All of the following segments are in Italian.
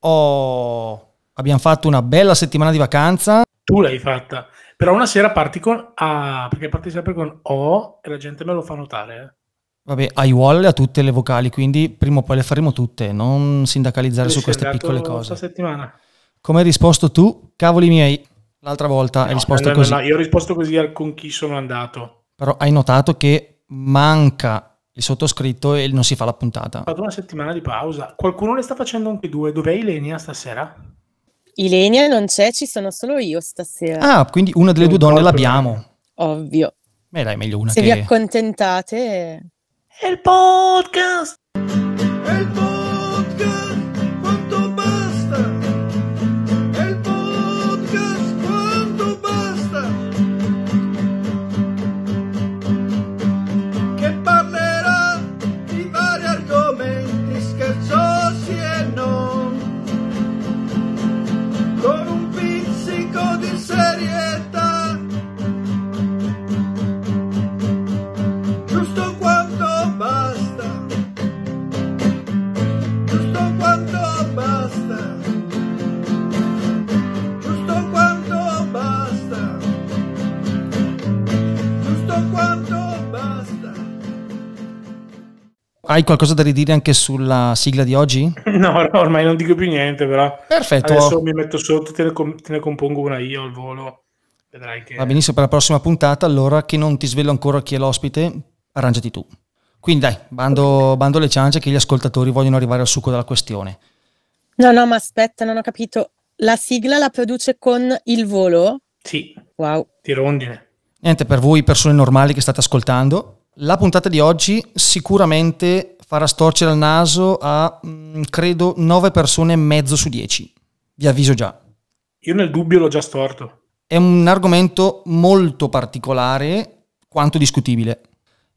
Oh, abbiamo fatto una bella settimana di vacanza. Tu l'hai fatta. Però una sera parti con A, perché parti sempre con O e la gente me lo fa notare. Eh. Vabbè, hai uguale a tutte le vocali, quindi prima o poi le faremo tutte, non sindacalizzare su queste piccole cose. settimana. Come hai risposto tu, cavoli miei, l'altra volta no, hai risposto no, così. No, io ho risposto così al con chi sono andato. Però hai notato che manca il sottoscritto e non si fa la puntata. Ho fatto una settimana di pausa. Qualcuno ne sta facendo anche due. Dov'è Ilenia stasera? Ilenia non c'è, ci sono solo io stasera. Ah, quindi una delle due donne l'abbiamo. Ovvio. Beh, dai, meglio una Se che... vi accontentate... È il podcast! È il podcast! Hai qualcosa da ridire anche sulla sigla di oggi? No, no, ormai non dico più niente, però. Perfetto. Adesso mi metto sotto, te ne, com- te ne compongo una io al volo. Vedrai che... Va benissimo per la prossima puntata, allora che non ti svelo ancora chi è l'ospite, arrangiati tu. Quindi dai, bando, bando le ciance che gli ascoltatori vogliono arrivare al succo della questione. No, no, ma aspetta, non ho capito. La sigla la produce con il volo? Sì, Wow. di rondine. Niente, per voi persone normali che state ascoltando, la puntata di oggi sicuramente farà storcere il naso a, mm, credo, 9 persone e mezzo su 10. Vi avviso già. Io nel dubbio l'ho già storto. È un argomento molto particolare quanto discutibile.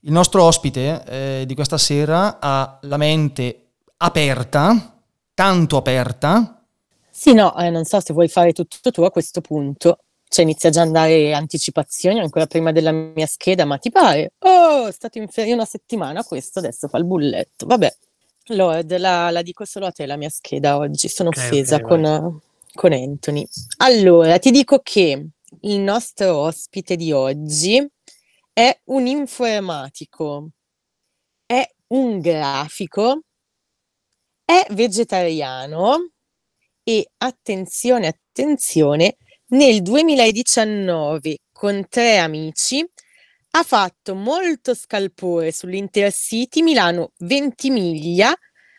Il nostro ospite eh, di questa sera ha la mente aperta, tanto aperta, Sì, no, eh, non so se vuoi fare tutto tu a questo punto. Cioè inizia già a andare anticipazioni ancora prima della mia scheda, ma ti pare? Oh, è stato in ferie una settimana, questo adesso fa il bulletto. Vabbè, Lord, la, la dico solo a te la mia scheda oggi, sono Ok, offesa ok, con, eh, con Anthony. Allora, ti dico che il nostro ospite di oggi è un informatico, è un grafico, è vegetariano e attenzione, attenzione, nel 2019 con tre amici ha fatto molto scalpore sull'Intercity Milano-Ventimiglia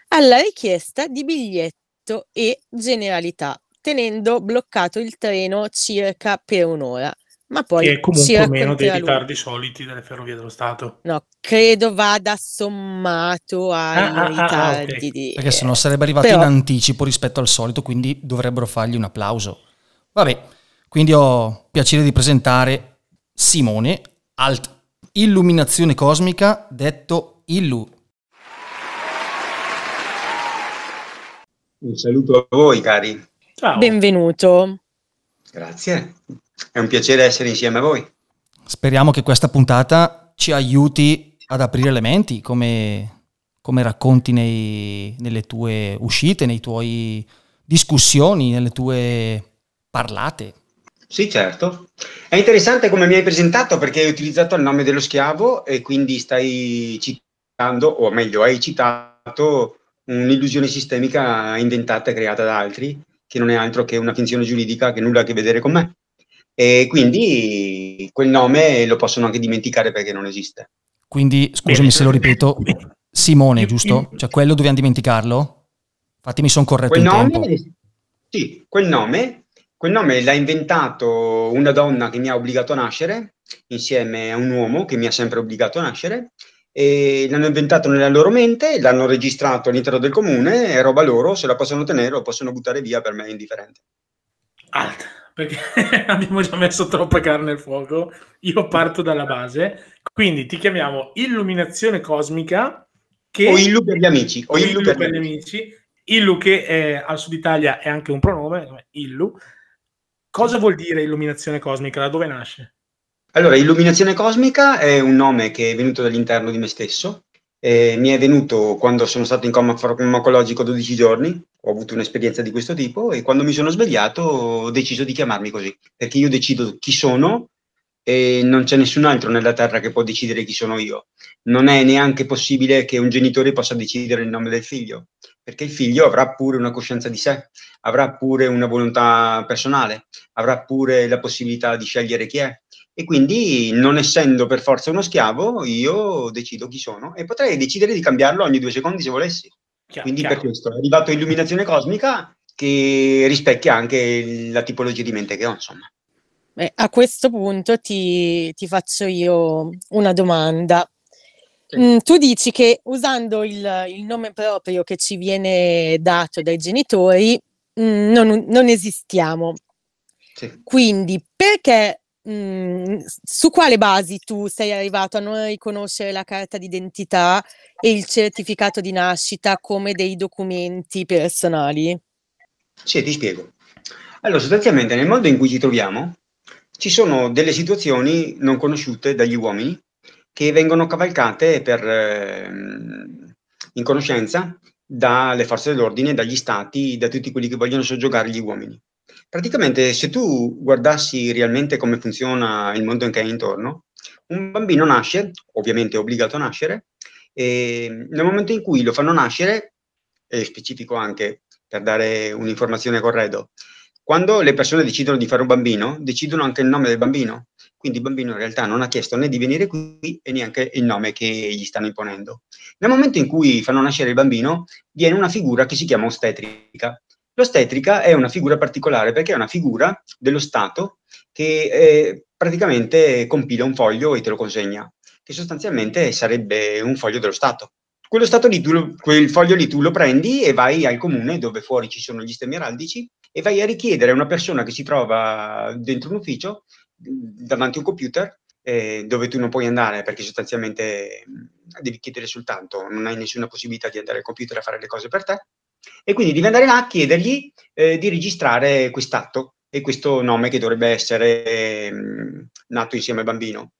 alla richiesta di biglietto e generalità, tenendo bloccato il treno circa per un'ora. Ma poi Che è comunque meno dei racconterà lui. ritardi soliti delle ferrovie dello Stato. No, credo vada sommato ai Ah, ah, ah, ritardi ok. di... perché sennò sarebbe arrivato però- in anticipo rispetto al solito, quindi dovrebbero fargli un applauso. Vabbè, quindi ho piacere di presentare Simone Alt, Illuminazione Cosmica, detto Illu. Un saluto a voi, cari. Ciao. Benvenuto. Grazie. È un piacere essere insieme a voi. Speriamo che questa puntata ci aiuti ad aprire le menti, come, come racconti nei- nelle tue uscite, nei tuoi discussioni, nelle tue parlate. Sì, certo. È interessante come mi hai presentato perché hai utilizzato il nome dello schiavo e quindi stai citando, o meglio, hai citato un'illusione sistemica inventata e creata da altri, che non è altro che una finzione giuridica che nulla ha a che vedere con me. E quindi quel nome lo possono anche dimenticare perché non esiste. Quindi, scusami se lo ripeto, Simone, giusto? io- Cioè quello dobbiamo dimenticarlo? Infatti mi sono corretto Quel in tempo. nome, sì, quel nome, quel nome l'ha inventato una donna che mi ha obbligato a nascere, insieme a un uomo che mi ha sempre obbligato a nascere, e l'hanno inventato nella loro mente, l'hanno registrato all'interno del comune, è roba loro, se la possono tenere o possono buttare via, per me è indifferente. Alt, perché abbiamo già messo troppa carne al fuoco. Io parto dalla base. Quindi ti chiamiamo Illuminazione Cosmica. Che O Illu per gli amici, o Illu Illu per gli amici. amici. Illu che è, al sud Italia è anche un pronome, Illu. Cosa vuol dire illuminazione cosmica? Da dove nasce? Allora, Illuminazione Cosmica è un nome che è venuto dall'interno di me stesso Eh, mi è venuto quando sono stato in coma farmacologico 12 giorni, ho avuto un'esperienza di questo tipo e quando mi sono svegliato ho deciso di chiamarmi così, perché io decido chi sono e non c'è nessun altro nella terra che può decidere chi sono io. Non è neanche possibile che un genitore possa decidere il nome del figlio, perché il figlio avrà pure una coscienza di sé, avrà pure una volontà personale, avrà pure la possibilità di scegliere chi è. E quindi, non essendo per forza uno schiavo, io decido chi sono e potrei decidere di cambiarlo ogni due secondi se volessi. Chiaro, Quindi chiaro. per questo è arrivato illuminazione cosmica che rispecchia anche la tipologia di mente che ho, insomma. Beh, a questo punto ti, ti faccio io una domanda. Mm, tu dici che usando il, il nome proprio che ci viene dato dai genitori, mm, non, non esistiamo. Sì. Quindi, perché, mm, su quale basi tu sei arrivato a non riconoscere la carta d'identità e il certificato di nascita come dei documenti personali? Sì, ti spiego. Allora, sostanzialmente nel mondo in cui ci troviamo ci sono delle situazioni non conosciute dagli uomini che vengono cavalcate per, ehm, in conoscenza dalle forze dell'ordine, dagli stati, da tutti quelli che vogliono soggiogare gli uomini. Praticamente, se tu guardassi realmente come funziona il mondo che hai intorno, un bambino nasce, ovviamente è obbligato a nascere, e nel momento in cui lo fanno nascere, e specifico anche per dare un'informazione corretta, quando le persone decidono di fare un bambino, decidono anche il nome del bambino. Quindi il bambino in realtà non ha chiesto né di venire qui e neanche il nome che gli stanno imponendo. Nel momento in cui fanno nascere il bambino, viene una figura che si chiama ostetrica. L'ostetrica è una figura particolare perché è una figura dello Stato che eh, praticamente compila un foglio e te lo consegna, che sostanzialmente sarebbe un foglio dello Stato. Quello stato lì, tu quel foglio lì tu lo prendi e vai al comune dove fuori ci sono gli stemmi araldici e vai a richiedere a una persona che si trova dentro un ufficio, davanti a un computer, eh, dove tu non puoi andare perché sostanzialmente devi chiedere soltanto, non hai nessuna possibilità di andare al computer a fare le cose per te. E quindi devi andare là a chiedergli eh, di registrare quest'atto e questo nome che dovrebbe essere mh, nato insieme al bambino.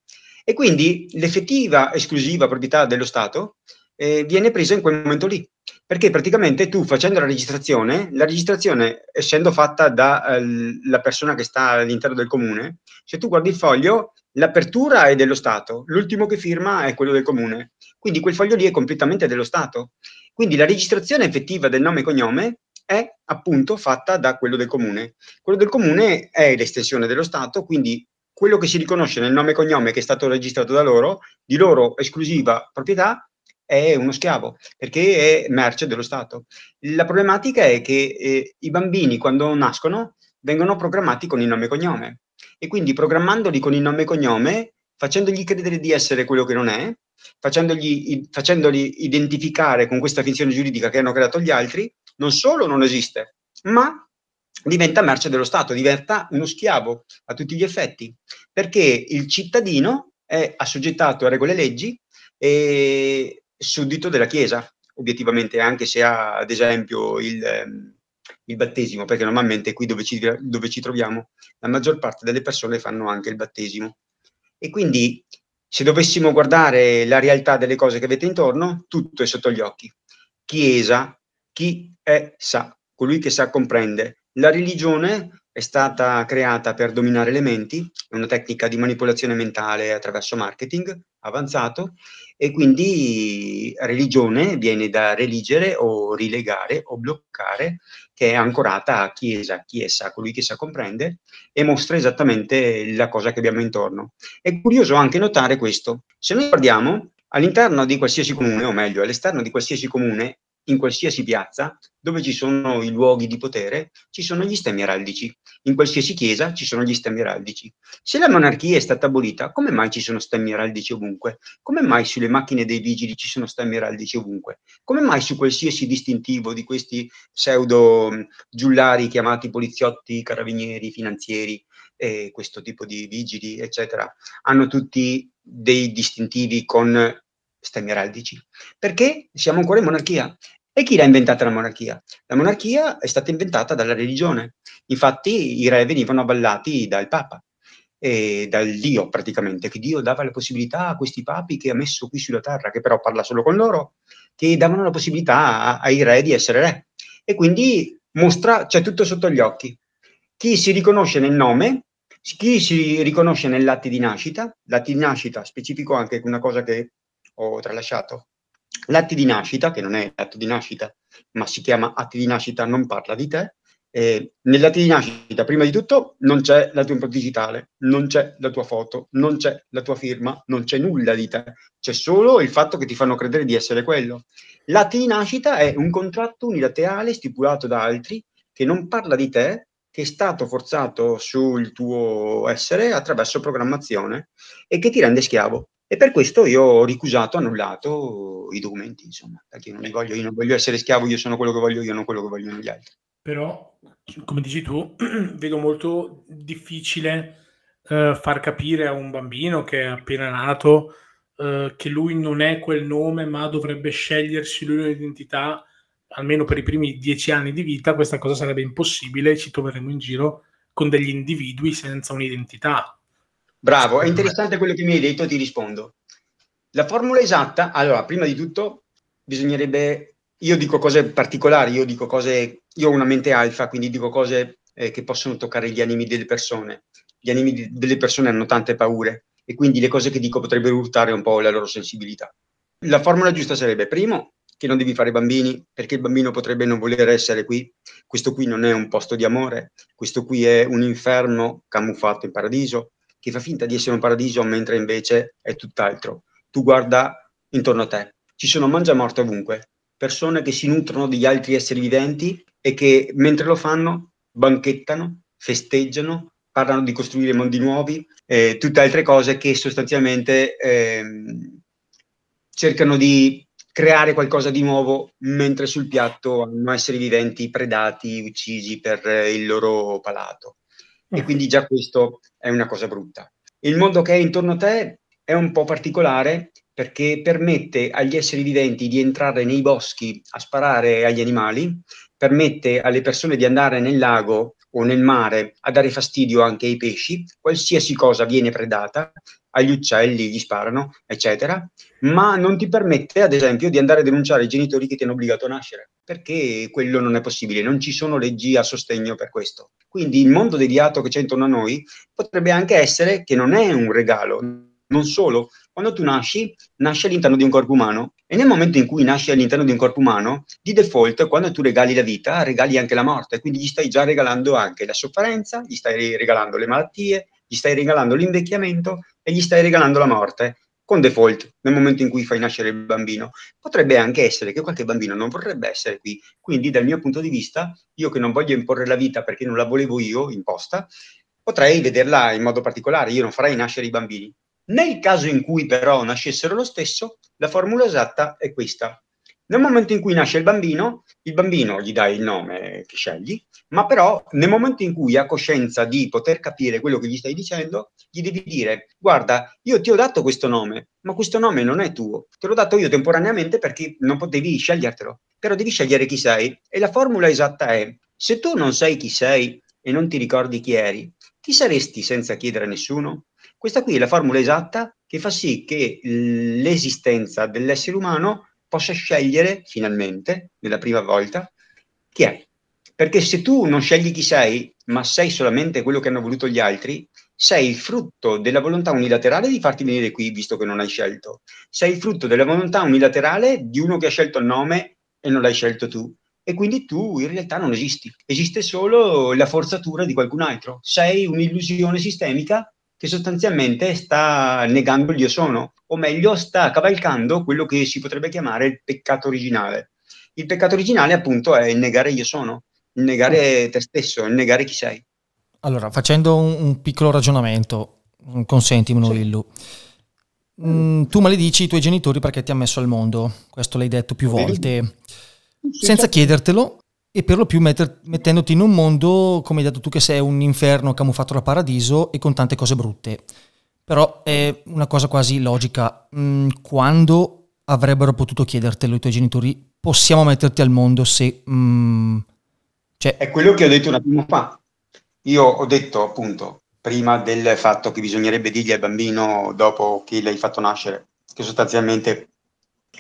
E quindi l'effettiva esclusiva proprietà dello Stato eh, viene presa in quel momento lì. Perché praticamente tu facendo la registrazione, la registrazione essendo fatta dalla persona che sta all'interno del comune, se tu guardi il foglio, l'apertura è dello Stato, l'ultimo che firma è quello del comune. Quindi quel foglio lì è completamente dello Stato. Quindi la registrazione effettiva del nome e cognome è appunto fatta da quello del comune. Quello del comune è l'estensione dello Stato, quindi quello che si riconosce nel nome e cognome che è stato registrato da loro, di loro esclusiva proprietà, è uno schiavo, perché è merce dello Stato. La problematica è che eh, i bambini quando nascono vengono programmati con il nome e cognome e quindi programmandoli con il nome e cognome, facendogli credere di essere quello che non è, facendogli, facendoli identificare con questa finzione giuridica che hanno creato gli altri, non solo non esiste, ma diventa merce dello Stato, diventa uno schiavo a tutti gli effetti, perché il cittadino è assoggettato a regole e leggi e suddito della Chiesa, obiettivamente, anche se ha ad esempio il, ehm, il battesimo, perché normalmente qui dove ci, dove ci troviamo la maggior parte delle persone fanno anche il battesimo. E quindi se dovessimo guardare la realtà delle cose che avete intorno, tutto è sotto gli occhi. Chiesa, chi è sa, colui che sa comprende. La religione è stata creata per dominare le menti, è una tecnica di manipolazione mentale attraverso marketing avanzato e quindi religione viene da religere o rilegare o bloccare, che è ancorata a chiesa, chi è sa, colui che sa comprende e mostra esattamente la cosa che abbiamo intorno. È curioso anche notare questo. Se noi guardiamo all'interno di qualsiasi comune, o meglio, all'esterno di qualsiasi comune, in qualsiasi piazza dove ci sono i luoghi di potere, ci sono gli stemmi araldici. In qualsiasi chiesa ci sono gli stemmi araldici. Se la monarchia è stata abolita, come mai ci sono stemmi araldici ovunque? Come mai sulle macchine dei vigili ci sono stemmi araldici ovunque? Come mai su qualsiasi distintivo di questi pseudo giullari chiamati poliziotti, carabinieri, finanzieri, e questo tipo di vigili, eccetera, hanno tutti dei distintivi con stemmi araldici? Perché siamo ancora in monarchia. E chi l'ha inventata la monarchia? La monarchia è stata inventata dalla religione. Infatti i re venivano avvallati dal Papa. e dal Dio praticamente, che Dio dava la possibilità a questi papi che ha messo qui sulla terra, che però parla solo con loro, che davano la possibilità ai re di essere re. E quindi mostra, c'è tutto sotto gli occhi. Chi si riconosce nel nome, chi si riconosce nell'atti di nascita, l'atti di nascita specifico anche una cosa che ho tralasciato, l'atti di nascita, che non è l'atto di nascita, ma si chiama atti di nascita, non parla di te, eh, nell'atti di nascita, prima di tutto, non c'è la tua impronta digitale, non c'è la tua foto, non c'è la tua firma, non c'è nulla di te, c'è solo il fatto che ti fanno credere di essere quello. L'atti di nascita è un contratto unilaterale stipulato da altri che non parla di te, che è stato forzato sul tuo essere attraverso programmazione e che ti rende schiavo. E per questo io ho ricusato, annullato i documenti, insomma, perché non li voglio, io non voglio essere schiavo, io sono quello che voglio io, non quello che vogliono gli altri. Però, come dici tu, vedo molto difficile eh, far capire a un bambino che è appena nato eh, che lui non è quel nome, ma dovrebbe scegliersi lui un'identità, almeno per i primi dieci anni di vita, questa cosa sarebbe impossibile, ci troveremo in giro con degli individui senza un'identità. Bravo, è interessante quello che mi hai detto, ti rispondo. La formula esatta, allora, prima di tutto bisognerebbe, io dico cose particolari, io dico cose, io ho una mente alfa, quindi dico cose eh, che possono toccare gli animi delle persone. Gli animi di- delle persone hanno tante paure e quindi le cose che dico potrebbero urtare un po' la loro sensibilità. La formula giusta sarebbe, primo, che non devi fare bambini, perché il bambino potrebbe non voler essere qui. Questo qui non è un posto di amore, questo qui è un inferno camuffato in paradiso, che fa finta di essere un paradiso, mentre invece è tutt'altro. Tu guarda intorno a te, ci sono mangiamorte ovunque, persone che si nutrono degli altri esseri viventi e che mentre lo fanno banchettano, festeggiano, parlano di costruire mondi nuovi, eh, tutte altre cose che sostanzialmente ehm, cercano di creare qualcosa di nuovo mentre sul piatto hanno esseri viventi predati, uccisi per eh, il loro palato. E quindi già questo è una cosa brutta. Il mondo che è intorno a te è un po' particolare perché permette agli esseri viventi di entrare nei boschi a sparare agli animali, permette alle persone di andare nel lago o nel mare a dare fastidio anche ai pesci, qualsiasi cosa viene predata, agli uccelli gli sparano, eccetera, ma non ti permette, ad esempio, di andare a denunciare i genitori che ti hanno obbligato a nascere, perché quello non è possibile, non ci sono leggi a sostegno per questo. Quindi il mondo deviato che c'è intorno a noi potrebbe anche essere che non è un regalo, non solo, quando tu nasci, nasci all'interno di un corpo umano e nel momento in cui nasci all'interno di un corpo umano, di default, quando tu regali la vita, regali anche la morte, quindi gli stai già regalando anche la sofferenza, gli stai regalando le malattie, gli stai regalando l'invecchiamento e gli stai regalando la morte con default nel momento in cui fai nascere il bambino. Potrebbe anche essere che qualche bambino non vorrebbe essere qui, quindi dal mio punto di vista, io che non voglio imporre la vita perché non la volevo io imposta, potrei vederla in modo particolare, io non farei nascere i bambini. Nel caso in cui però nascessero lo stesso, la formula esatta è questa. Nel momento in cui nasce il bambino, il bambino gli dai il nome che scegli, ma però nel momento in cui ha coscienza di poter capire quello che gli stai dicendo, gli devi dire, guarda, io ti ho dato questo nome, ma questo nome non è tuo, te l'ho dato io temporaneamente perché non potevi scegliertelo, però devi scegliere chi sei. E la formula esatta è, se tu non sai chi sei e non ti ricordi chi eri, chi saresti senza chiedere a nessuno? Questa qui è la formula esatta che fa sì che l'esistenza dell'essere umano possa scegliere finalmente, nella prima volta, chi è. Perché se tu non scegli chi sei, ma sei solamente quello che hanno voluto gli altri, sei il frutto della volontà unilaterale di farti venire qui, visto che non hai scelto. Sei il frutto della volontà unilaterale di uno che ha scelto il nome e non l'hai scelto tu. E quindi tu in realtà non esisti. Esiste solo la forzatura di qualcun altro. Sei un'illusione sistemica che sostanzialmente sta negando il io sono, o meglio sta cavalcando quello che si potrebbe chiamare il peccato originale. Il peccato originale appunto è il negare io sono, il negare te stesso, il negare chi sei. Allora, facendo un, un piccolo ragionamento, consentimelo Sì. Illu. Mm, tu maledici i tuoi genitori perché ti hanno messo al mondo, questo l'hai detto più volte, senza chiedertelo e per lo più metter- mettendoti in un mondo, come hai detto tu, che sei un inferno camuffato da paradiso e con tante cose brutte. Però è una cosa quasi logica. Mm, quando avrebbero potuto chiedertelo i tuoi genitori, possiamo metterti al mondo se... mm, cioè, È quello che ho detto un attimo fa. Io ho detto appunto, prima del fatto che bisognerebbe dirgli al bambino dopo che l'hai fatto nascere, che sostanzialmente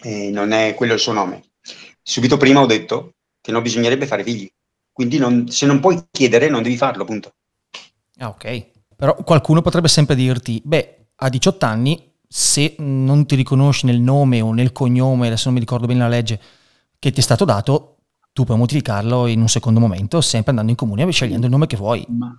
eh, non è quello il suo nome. Subito prima ho detto che non bisognerebbe fare figli, quindi non, se non puoi chiedere non devi farlo, appunto. Ah, ok. Però qualcuno potrebbe sempre dirti, beh, a 18 anni, se non ti riconosci nel nome o nel cognome, adesso non mi ricordo bene la legge, che ti è stato dato, tu puoi modificarlo in un secondo momento, sempre andando in comune e scegliendo il nome che vuoi. Ma,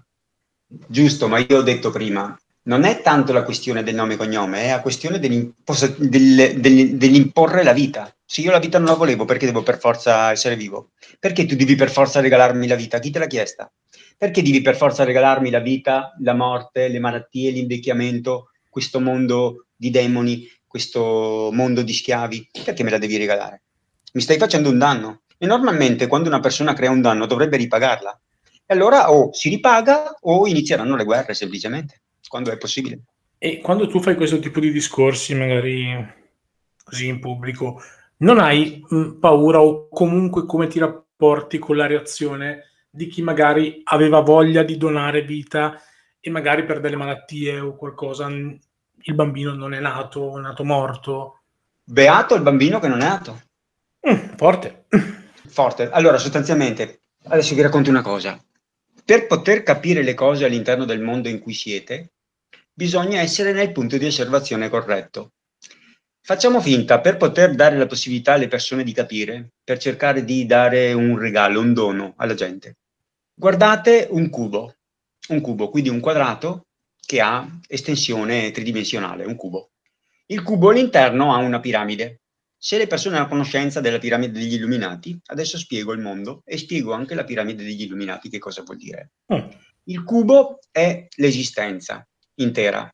giusto, ma io ho detto prima, non è tanto la questione del nome e cognome, è la questione dell'imporre la vita. Se io la vita non la volevo, perché devo per forza essere vivo? Perché tu devi per forza regalarmi la vita? Chi te l'ha chiesta? Perché devi per forza regalarmi la vita, la morte, le malattie, l'invecchiamento, questo mondo di demoni, questo mondo di schiavi? Perché me la devi regalare? Mi stai facendo un danno. E normalmente quando una persona crea un danno dovrebbe ripagarla. E allora o si ripaga o inizieranno le guerre semplicemente, quando è possibile. E quando tu fai questo tipo di discorsi, magari così in pubblico, non hai mh, paura o comunque come ti rapporti con la reazione di chi magari aveva voglia di donare vita e magari per delle malattie o qualcosa il bambino non è nato, è nato morto. Beato il bambino che non è nato. Mm, forte. Forte. Allora, sostanzialmente, adesso vi racconto una cosa. Per poter capire le cose all'interno del mondo in cui siete, bisogna essere nel punto di osservazione corretto. Facciamo finta, per poter dare la possibilità alle persone di capire, per cercare di dare un regalo, un dono alla gente. Guardate un cubo, un cubo, quindi un quadrato che ha estensione tridimensionale, un cubo. Il cubo all'interno ha una piramide. Se le persone hanno conoscenza della piramide degli illuminati, adesso spiego il mondo e spiego anche la piramide degli illuminati che cosa vuol dire. Mm. Il cubo è l'esistenza intera.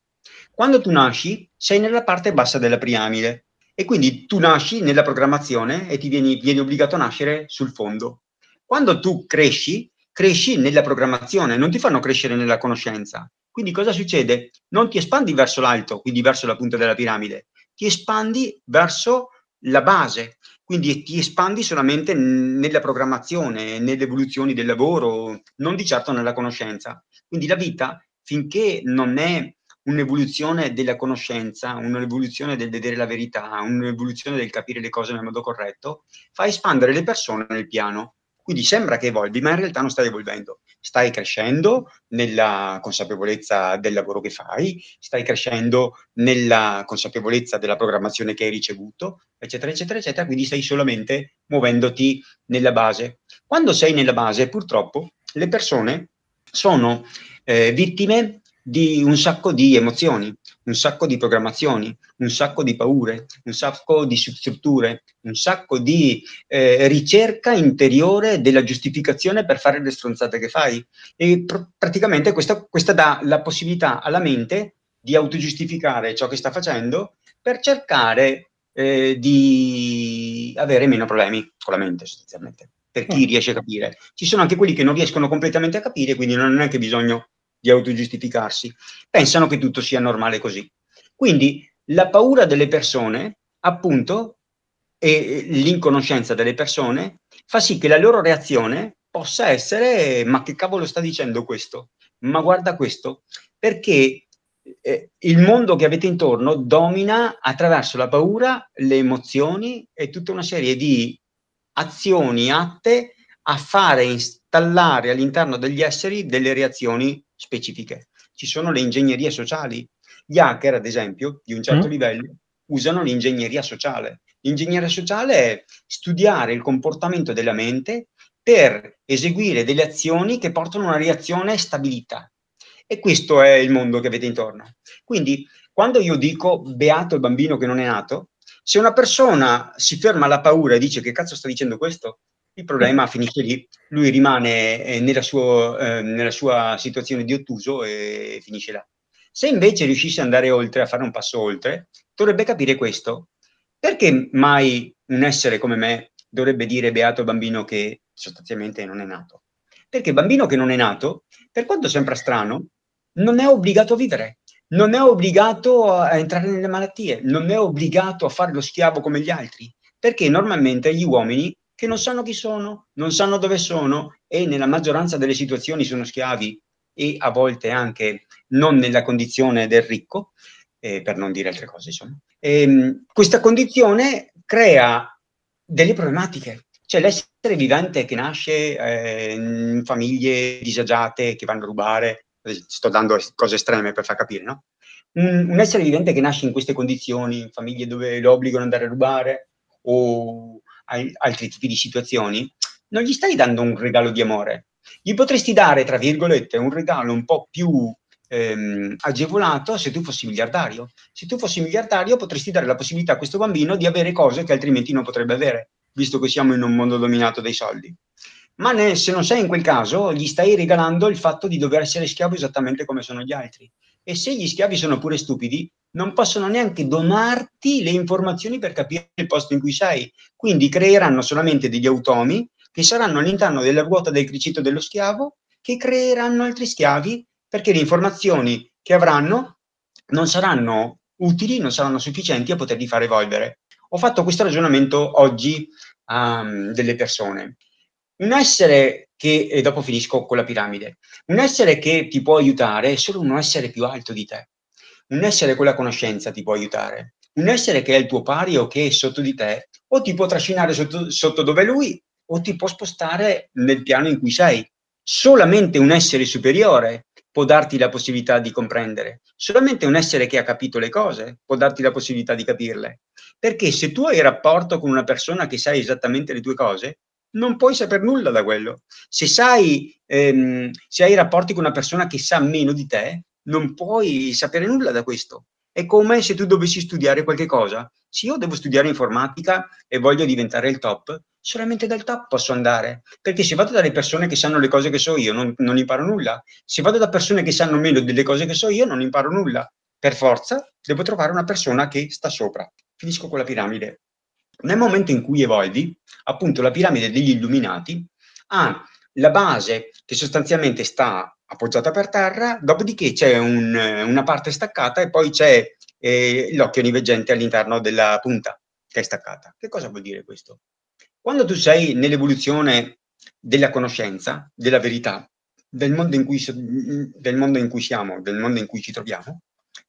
Quando tu nasci, sei nella parte bassa della piramide e quindi tu nasci nella programmazione e ti vieni, vieni obbligato a nascere sul fondo. Quando tu cresci, cresci nella programmazione, non ti fanno crescere nella conoscenza. Quindi cosa succede? Non ti espandi verso l'alto, quindi verso la punta della piramide, ti espandi verso la base, quindi ti espandi solamente nella programmazione, nelle evoluzioni del lavoro, non di certo nella conoscenza. Quindi la vita, finché non è un'evoluzione della conoscenza, un'evoluzione del vedere la verità, un'evoluzione del capire le cose nel modo corretto, fa espandere le persone nel piano. Quindi sembra che evolvi, ma in realtà non stai evolvendo. Stai crescendo nella consapevolezza del lavoro che fai, stai crescendo nella consapevolezza della programmazione che hai ricevuto, eccetera, eccetera, eccetera. Quindi stai solamente muovendoti nella base. Quando sei nella base, purtroppo, le persone sono eh, vittime di un sacco di emozioni, un sacco di programmazioni, un sacco di paure, un sacco di strutture, un sacco di eh, ricerca interiore della giustificazione per fare le stronzate che fai. E pr- praticamente questa, questa dà la possibilità alla mente di autogiustificare ciò che sta facendo per cercare eh, di avere meno problemi con la mente sostanzialmente per chi mm. riesce a capire. Ci sono anche quelli che non riescono completamente a capire, quindi non è neanche bisogno di autogiustificarsi, pensano che tutto sia normale così. Quindi la paura delle persone, appunto, e l'inconoscenza delle persone fa sì che la loro reazione possa essere ma che cavolo sta dicendo questo? Ma guarda questo, perché eh, il mondo che avete intorno domina attraverso la paura, le emozioni e tutta una serie di azioni atte a fare installare all'interno degli esseri delle reazioni specifiche. Ci sono le ingegnerie sociali. Gli hacker, ad esempio, di un certo mm. livello, usano l'ingegneria sociale. L'ingegneria sociale è studiare il comportamento della mente per eseguire delle azioni che portano a una reazione stabilita. E questo è il mondo che avete intorno. Quindi, quando io dico beato il bambino che non è nato, se una persona si ferma alla paura e dice che cazzo sta dicendo questo, il problema finisce lì, lui rimane eh, nella, suo, eh, nella, sua situazione di ottuso e finisce là. Se invece riuscisse ad andare oltre, a fare un passo oltre, dovrebbe capire questo. Perché mai un essere come me dovrebbe dire beato il bambino che sostanzialmente non è nato? Perché il bambino che non è nato, per quanto sembra strano, non è obbligato a vivere, non è obbligato a entrare nelle malattie, non è obbligato a fare lo schiavo come gli altri, perché normalmente gli uomini che non sanno chi sono, non sanno dove sono e nella maggioranza delle situazioni sono schiavi e a volte anche non nella condizione del ricco, eh, per non dire altre cose, insomma. E, ehm, questa condizione crea delle problematiche. Cioè l'essere vivente che nasce eh, in famiglie disagiate che vanno a rubare, sto dando cose estreme per far capire, no? Un, un essere vivente che nasce in queste condizioni, in famiglie dove lo obbligano ad andare a rubare o altri tipi di situazioni, non gli stai dando un regalo di amore. Gli potresti dare, tra virgolette, un regalo un po' più ehm, agevolato se tu fossi miliardario. Se tu fossi miliardario potresti dare la possibilità a questo bambino di avere cose che altrimenti non potrebbe avere, visto che siamo in un mondo dominato dai soldi. Ma ne, se non sei in quel caso, gli stai regalando il fatto di dover essere schiavo esattamente come sono gli altri. E se gli schiavi sono pure stupidi, non possono neanche donarti le informazioni per capire il posto in cui sei. Quindi creeranno solamente degli automi che saranno all'interno della ruota del criceto dello schiavo, che creeranno altri schiavi perché le informazioni che avranno non saranno utili, non saranno sufficienti a poterli far evolvere. Ho fatto questo ragionamento oggi um, delle persone. Un essere che, e dopo finisco con la piramide, un essere che ti può aiutare è solo un essere più alto di te. Un essere con la conoscenza ti può aiutare. Un essere che è il tuo pari o che è sotto di te, o ti può trascinare sotto, sotto dove lui, o ti può spostare nel piano in cui sei. Solamente un essere superiore può darti la possibilità di comprendere. Solamente un essere che ha capito le cose può darti la possibilità di capirle. Perché se tu hai rapporto con una persona che sa esattamente le tue cose, non puoi sapere nulla da quello. Se, sai, ehm, se hai rapporti con una persona che sa meno di te, non puoi sapere nulla da questo. È come se tu dovessi studiare qualche cosa. Se io devo studiare informatica e voglio diventare il top, solamente dal top posso andare. Perché se vado dalle persone che sanno le cose che so io, non, non imparo nulla. Se vado da persone che sanno meno delle cose che so io, non imparo nulla. Per forza devo trovare una persona che sta sopra. Finisco con la piramide. Nel momento in cui evolvi, appunto la piramide degli illuminati ha la base che sostanzialmente sta appoggiata per terra, dopodiché c'è un, una parte staccata e poi c'è eh, l'occhio niveggente all'interno della punta che è staccata. Che cosa vuol dire questo? Quando tu sei nell'evoluzione della conoscenza, della verità, del mondo, in cui, del mondo in cui siamo, del mondo in cui ci troviamo,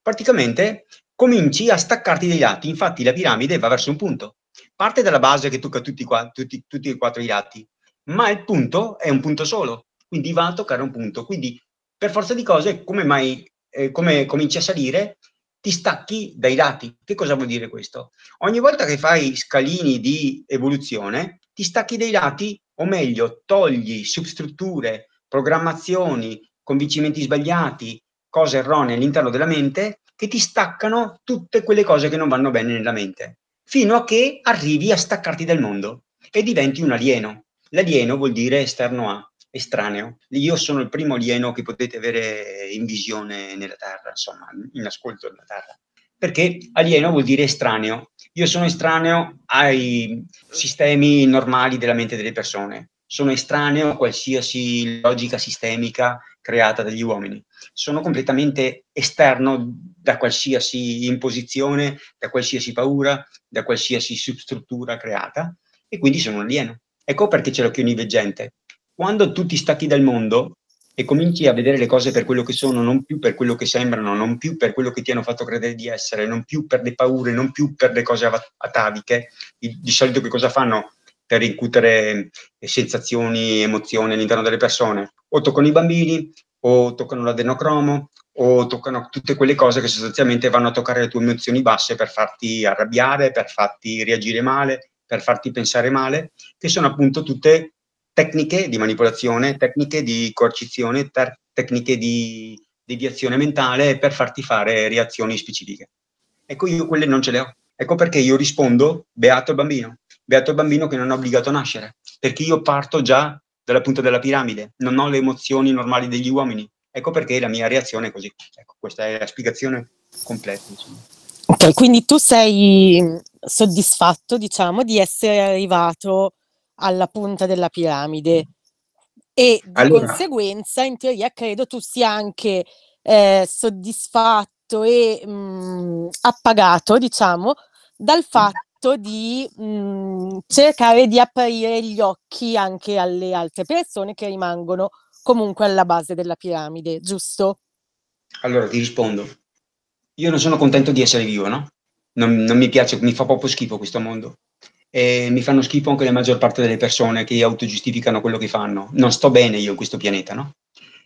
praticamente cominci a staccarti dai lati. Infatti la piramide va verso un punto. Parte dalla base che tocca tutti, tutti, tutti e quattro i lati, ma il punto è un punto solo, quindi va a toccare un punto. Quindi per forza di cose, come mai eh, come cominci a salire, ti stacchi dai lati. Che cosa vuol dire questo? Ogni volta che fai scalini di evoluzione, ti stacchi dai lati, o meglio, togli substrutture, programmazioni, convincimenti sbagliati, cose erronee all'interno della mente che ti staccano tutte quelle cose che non vanno bene nella mente, fino a che arrivi a staccarti dal mondo e diventi un alieno. L'alieno vuol dire esterno a, estraneo. Io sono il primo alieno che potete avere in visione nella Terra, insomma, in ascolto della Terra. Perché alieno vuol dire estraneo. Io sono estraneo ai sistemi normali della mente delle persone. Sono estraneo a qualsiasi logica sistemica creata dagli uomini. Sono completamente esterno da qualsiasi imposizione, da qualsiasi paura, da qualsiasi substruttura creata e quindi sono alieno. Ecco perché c'è l'occhio niveggente quando tu ti stacchi dal mondo e cominci a vedere le cose per quello che sono, non più per quello che sembrano, non più per quello che ti hanno fatto credere di essere, non più per le paure, non più per le cose ataviche, di solito che cosa fanno? per incutere sensazioni, emozioni all'interno delle persone. O toccano i bambini, o toccano l'adenocromo, o toccano tutte quelle cose che sostanzialmente vanno a toccare le tue emozioni basse per farti arrabbiare, per farti reagire male, per farti pensare male, che sono appunto tutte tecniche di manipolazione, tecniche di coercizione, tecniche di deviazione mentale per farti fare reazioni specifiche. Ecco, io quelle non ce le ho. Ecco perché io rispondo, beato il bambino, beato il bambino che non è obbligato a nascere, perché io parto già dalla punta della piramide, non ho le emozioni normali degli uomini. Ecco perché la mia reazione è così. Ecco, questa è la spiegazione completa. Insomma. Ok, quindi tu sei soddisfatto, diciamo, di essere arrivato alla punta della piramide e di allora. conseguenza in teoria credo tu sia anche eh, soddisfatto e mh, appagato diciamo dal fatto fatto di mh, cercare di aprire gli occhi anche alle altre persone che rimangono comunque alla base della piramide, giusto? Allora ti rispondo. Io non sono contento di essere vivo, no? Non, non mi piace, mi fa proprio schifo questo mondo. E mi fanno schifo anche la maggior parte delle persone che autogiustificano quello che fanno. Non sto bene io in questo pianeta, no?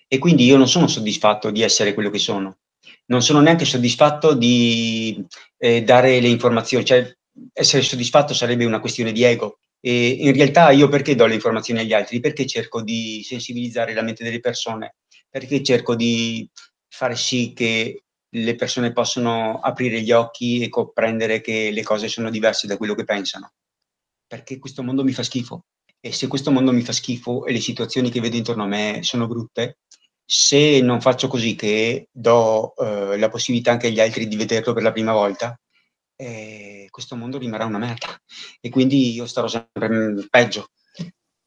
E quindi io non sono soddisfatto di essere quello che sono. Non sono neanche soddisfatto di eh, dare le informazioni, cioè essere soddisfatto sarebbe una questione di ego. E in realtà io perché do le informazioni agli altri? Perché cerco di sensibilizzare la mente delle persone? Perché cerco di fare sì che le persone possano aprire gli occhi e comprendere che le cose sono diverse da quello che pensano. Perché questo mondo mi fa schifo. E se questo mondo mi fa schifo e le situazioni che vedo intorno a me sono brutte, se non faccio così che do eh, la possibilità anche agli altri di vederlo per la prima volta, eh, questo mondo rimarrà una merda e quindi io starò sempre peggio.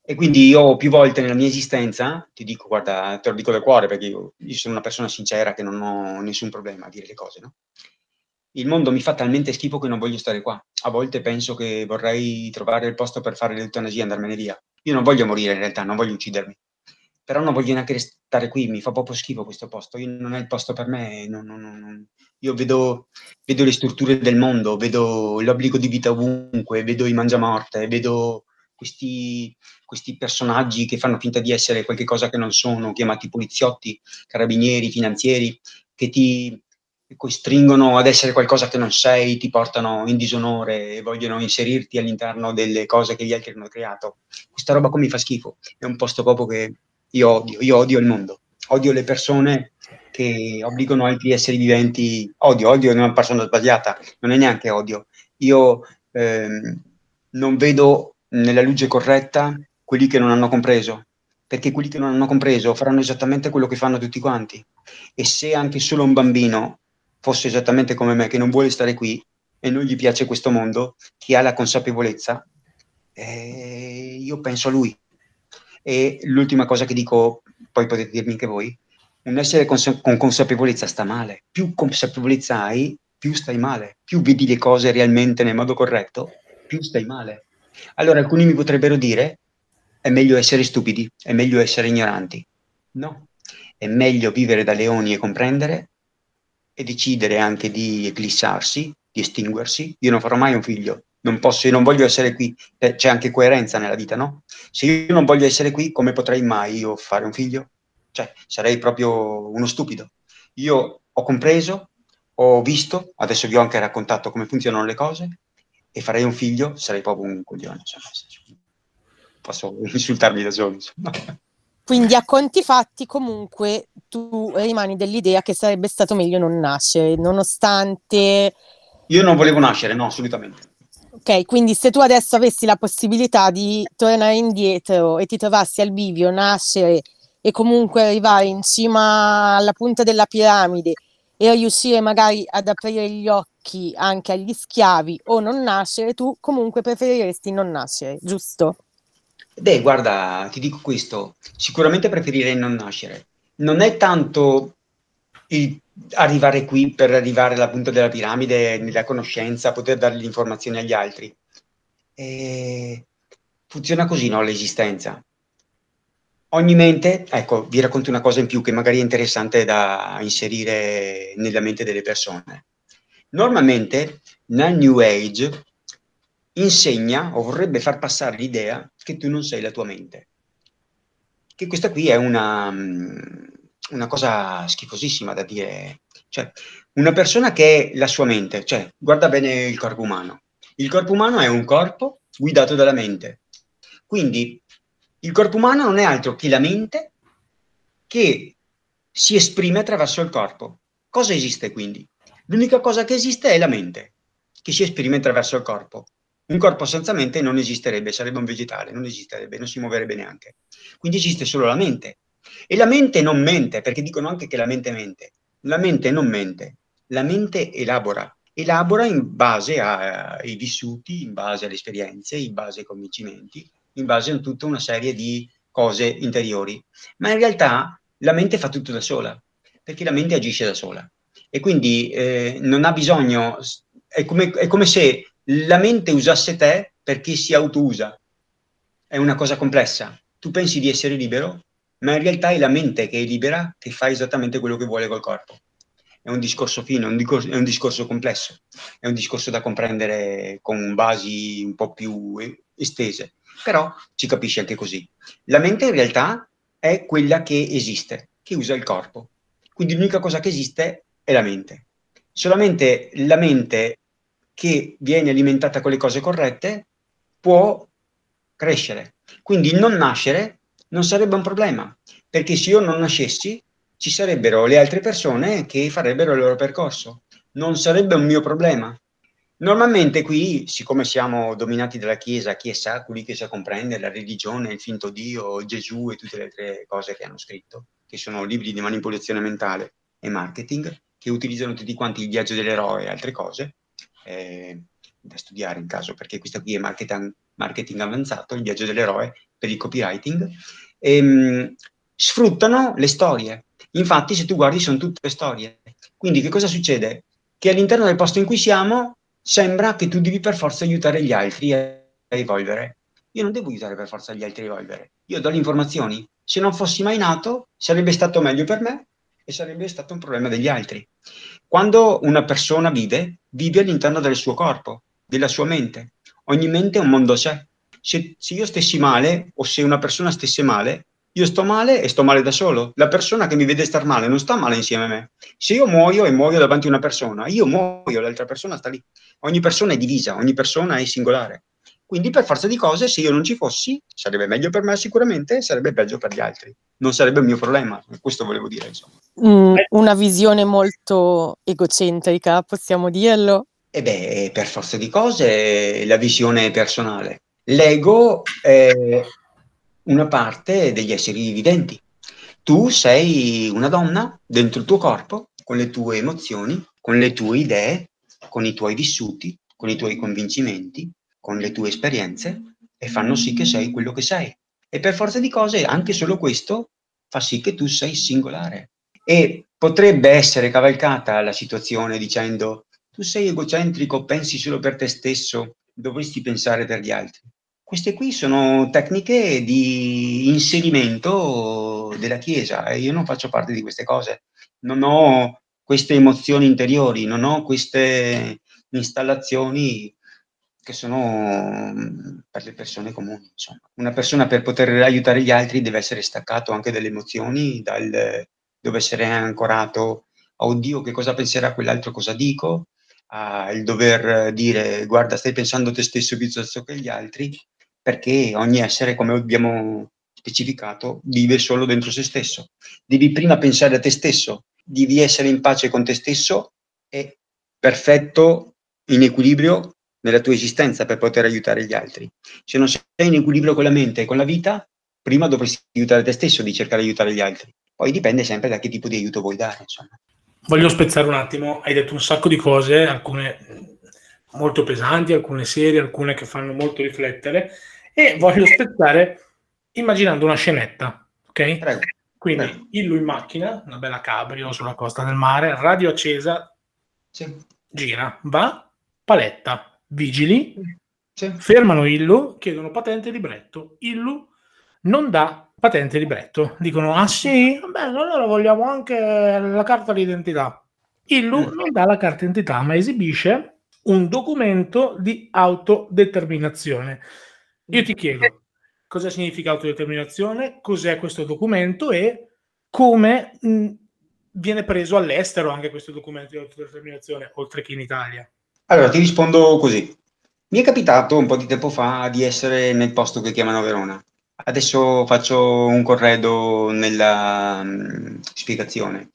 E quindi io più volte nella mia esistenza, ti dico, guarda, te lo dico del cuore perché io, io sono una persona sincera che non ho nessun problema a dire le cose, no? Il mondo mi fa talmente schifo che non voglio stare qua. A volte penso che vorrei trovare il posto per fare l'eutanasia e andarmene via. Io non voglio morire in realtà, non voglio uccidermi. Però non voglio neanche restare qui, mi fa proprio schifo questo posto. Io non è il posto per me, non, non, non, io vedo, vedo, le strutture del mondo, vedo l'obbligo di vita ovunque, vedo i mangiamorte, vedo questi, questi personaggi che fanno finta di essere qualcosa che non sono, chiamati poliziotti, carabinieri, finanzieri, che ti costringono ad essere qualcosa che non sei, ti portano in disonore e vogliono inserirti all'interno delle cose che gli altri hanno creato. Questa roba qua mi fa schifo, è un posto proprio che io odio, io odio il mondo, odio le persone che obbligano altri esseri viventi, odio, odio è una persona sbagliata, non è neanche odio. Io ehm, non vedo nella luce corretta quelli che non hanno compreso, perché quelli che non hanno compreso faranno esattamente quello che fanno tutti quanti. E se anche solo un bambino fosse esattamente come me, che non vuole stare qui e non gli piace questo mondo, chi ha la consapevolezza, eh, io penso a lui. E l'ultima cosa che dico, poi potete dirmi anche voi, un essere cons- con consapevolezza sta male. Più consapevolezza hai, più stai male. Più vedi le cose realmente nel modo corretto, più stai male. Allora alcuni mi potrebbero dire, è meglio essere stupidi, è meglio essere ignoranti. No, è meglio vivere da leoni e comprendere e decidere anche di eclissarsi, di estinguersi. Io non farò mai un figlio, non posso, io non voglio essere qui, eh, c'è anche coerenza nella vita, no? Se io non voglio essere qui, come potrei mai io fare un figlio? Cioè, sarei proprio uno stupido. Io ho compreso, ho visto, adesso vi ho anche raccontato come funzionano le cose, e farei un figlio, sarei proprio un coglione. Cioè, posso insultarmi da solo. Insomma. Quindi a conti fatti comunque tu rimani dell'idea che sarebbe stato meglio non nascere, nonostante... Io non volevo nascere, no, assolutamente. Ok, quindi se tu adesso avessi la possibilità di tornare indietro e ti trovassi al bivio, nascere e comunque arrivare in cima alla punta della piramide e riuscire magari ad aprire gli occhi anche agli schiavi o non nascere, tu comunque preferiresti non nascere, giusto? Beh, guarda, ti dico questo, sicuramente preferirei non nascere. Non è tanto il arrivare qui per arrivare alla punta della piramide nella conoscenza, poter dare le informazioni agli altri. E funziona così, no, l'esistenza ogni mente, ecco, vi racconto una cosa in più che magari è interessante da inserire nella mente delle persone. Normalmente nel New Age insegna o vorrebbe far passare l'idea che tu non sei la tua mente. Che questa qui è una, una cosa schifosissima da dire. Cioè, una persona che è la sua mente, cioè, guarda bene il corpo umano. Il corpo umano è un corpo guidato dalla mente. Quindi il corpo umano non è altro che la mente che si esprime attraverso il corpo. Cosa esiste quindi? L'unica cosa che esiste è la mente, che si esprime attraverso il corpo. Un corpo senza mente non esisterebbe, sarebbe un vegetale, non esisterebbe, non si muoverebbe neanche. Quindi esiste solo la mente. E la mente non mente, perché dicono anche che la mente mente. La mente non mente, la mente elabora. Elabora in base ai vissuti, in base alle esperienze, in base ai convincimenti, in base a tutta una serie di cose interiori. Ma in realtà la mente fa tutto da sola, perché la mente agisce da sola. E quindi eh, non ha bisogno, è come, è come se la mente usasse te perché si auto-usa. È una cosa complessa. Tu pensi di essere libero, ma in realtà è la mente che è libera che fa esattamente quello che vuole col corpo. È un discorso fino, è un discorso, complesso, è un discorso da comprendere con basi un po' più estese, però si capisce anche così. La mente in realtà è quella che esiste, che usa il corpo. Quindi l'unica cosa che esiste è la mente. Solamente la mente che viene alimentata con le cose corrette può crescere. Quindi il non nascere non sarebbe un problema, perché se io non nascessi ci sarebbero le altre persone che farebbero il loro percorso. Non sarebbe un mio problema. Normalmente qui, siccome siamo dominati dalla Chiesa, chi sa, quelli che sa comprendere, la religione, il finto Dio, Gesù e tutte le altre cose che hanno scritto, che sono libri di manipolazione mentale e marketing, che utilizzano tutti quanti il viaggio dell'eroe e altre cose, eh, da studiare in caso, perché questa qui è marketing, marketing avanzato, il viaggio dell'eroe per il copywriting, ehm, sfruttano le storie. Infatti, se tu guardi, sono tutte storie. Quindi, che cosa succede? Che all'interno del posto in cui siamo sembra che tu devi per forza aiutare gli altri a evolvere. Io non devo aiutare per forza gli altri a evolvere. Io do le informazioni. Se non fossi mai nato, sarebbe stato meglio per me e sarebbe stato un problema degli altri. Quando una persona vive, vive all'interno del suo corpo, della sua mente. Ogni mente è un mondo a sé. Se, se io stessi male o se una persona stesse male, io sto male e sto male da solo. La persona che mi vede star male non sta male insieme a me. Se io muoio e muoio davanti a una persona, io muoio, l'altra persona sta lì. Ogni persona è divisa, ogni persona è singolare. Quindi per forza di cose, se io non ci fossi, sarebbe meglio per me sicuramente, sarebbe peggio per gli altri. Non sarebbe il mio problema, questo volevo dire. Mm, una visione molto egocentrica, possiamo dirlo? E beh, per forza di cose, la visione personale. L'ego è una parte degli esseri viventi. Tu sei una donna dentro il tuo corpo, con le tue emozioni, con le tue idee, con i tuoi vissuti, con i tuoi convincimenti, con le tue esperienze e fanno sì che sei quello che sei. E per forza di cose anche solo questo fa sì che tu sei singolare. E potrebbe essere cavalcata la situazione dicendo tu sei egocentrico, pensi solo per te stesso, dovresti pensare per gli altri. Queste qui sono tecniche di inserimento della Chiesa e io non faccio parte di queste cose. Non ho queste emozioni interiori, non ho queste installazioni che sono mm, per le persone comuni. Insomma. Una persona per poter aiutare gli altri deve essere staccato anche dalle emozioni, dal, deve essere ancorato a oddio che cosa penserà quell'altro, cosa dico, al dover dire guarda stai pensando te stesso piuttosto che gli altri perché ogni essere, come abbiamo specificato, vive solo dentro se stesso. Devi prima pensare a te stesso, devi essere in pace con te stesso e perfetto, in equilibrio nella tua esistenza per poter aiutare gli altri. Se non sei in equilibrio con la mente e con la vita, prima dovresti aiutare te stesso di cercare di aiutare gli altri. Poi dipende sempre da che tipo di aiuto vuoi dare. Insomma. Voglio spezzare un attimo, hai detto un sacco di cose, alcune molto pesanti, alcune serie, alcune che fanno molto riflettere e voglio spezzare immaginando una scenetta, ok? Prego. Quindi Prego. Illu in macchina, una bella cabrio sulla costa del mare, radio accesa, Sì. gira, va, paletta, vigili, Sì. fermano Illu, chiedono patente e libretto. Illu non dà patente e libretto. Dicono, ah sì? Beh, allora vogliamo anche la carta d'identità. Illu Mm. non dà la carta d'identità, ma esibisce un documento di autodeterminazione. Io ti chiedo, cosa significa autodeterminazione? Cos'è questo documento e come mh, viene preso all'estero anche questo documento di autodeterminazione, oltre che in Italia? Allora, ti rispondo così. Mi è capitato un po' di tempo fa di essere nel posto che chiamano Verona. Adesso faccio un corredo nella mm, spiegazione.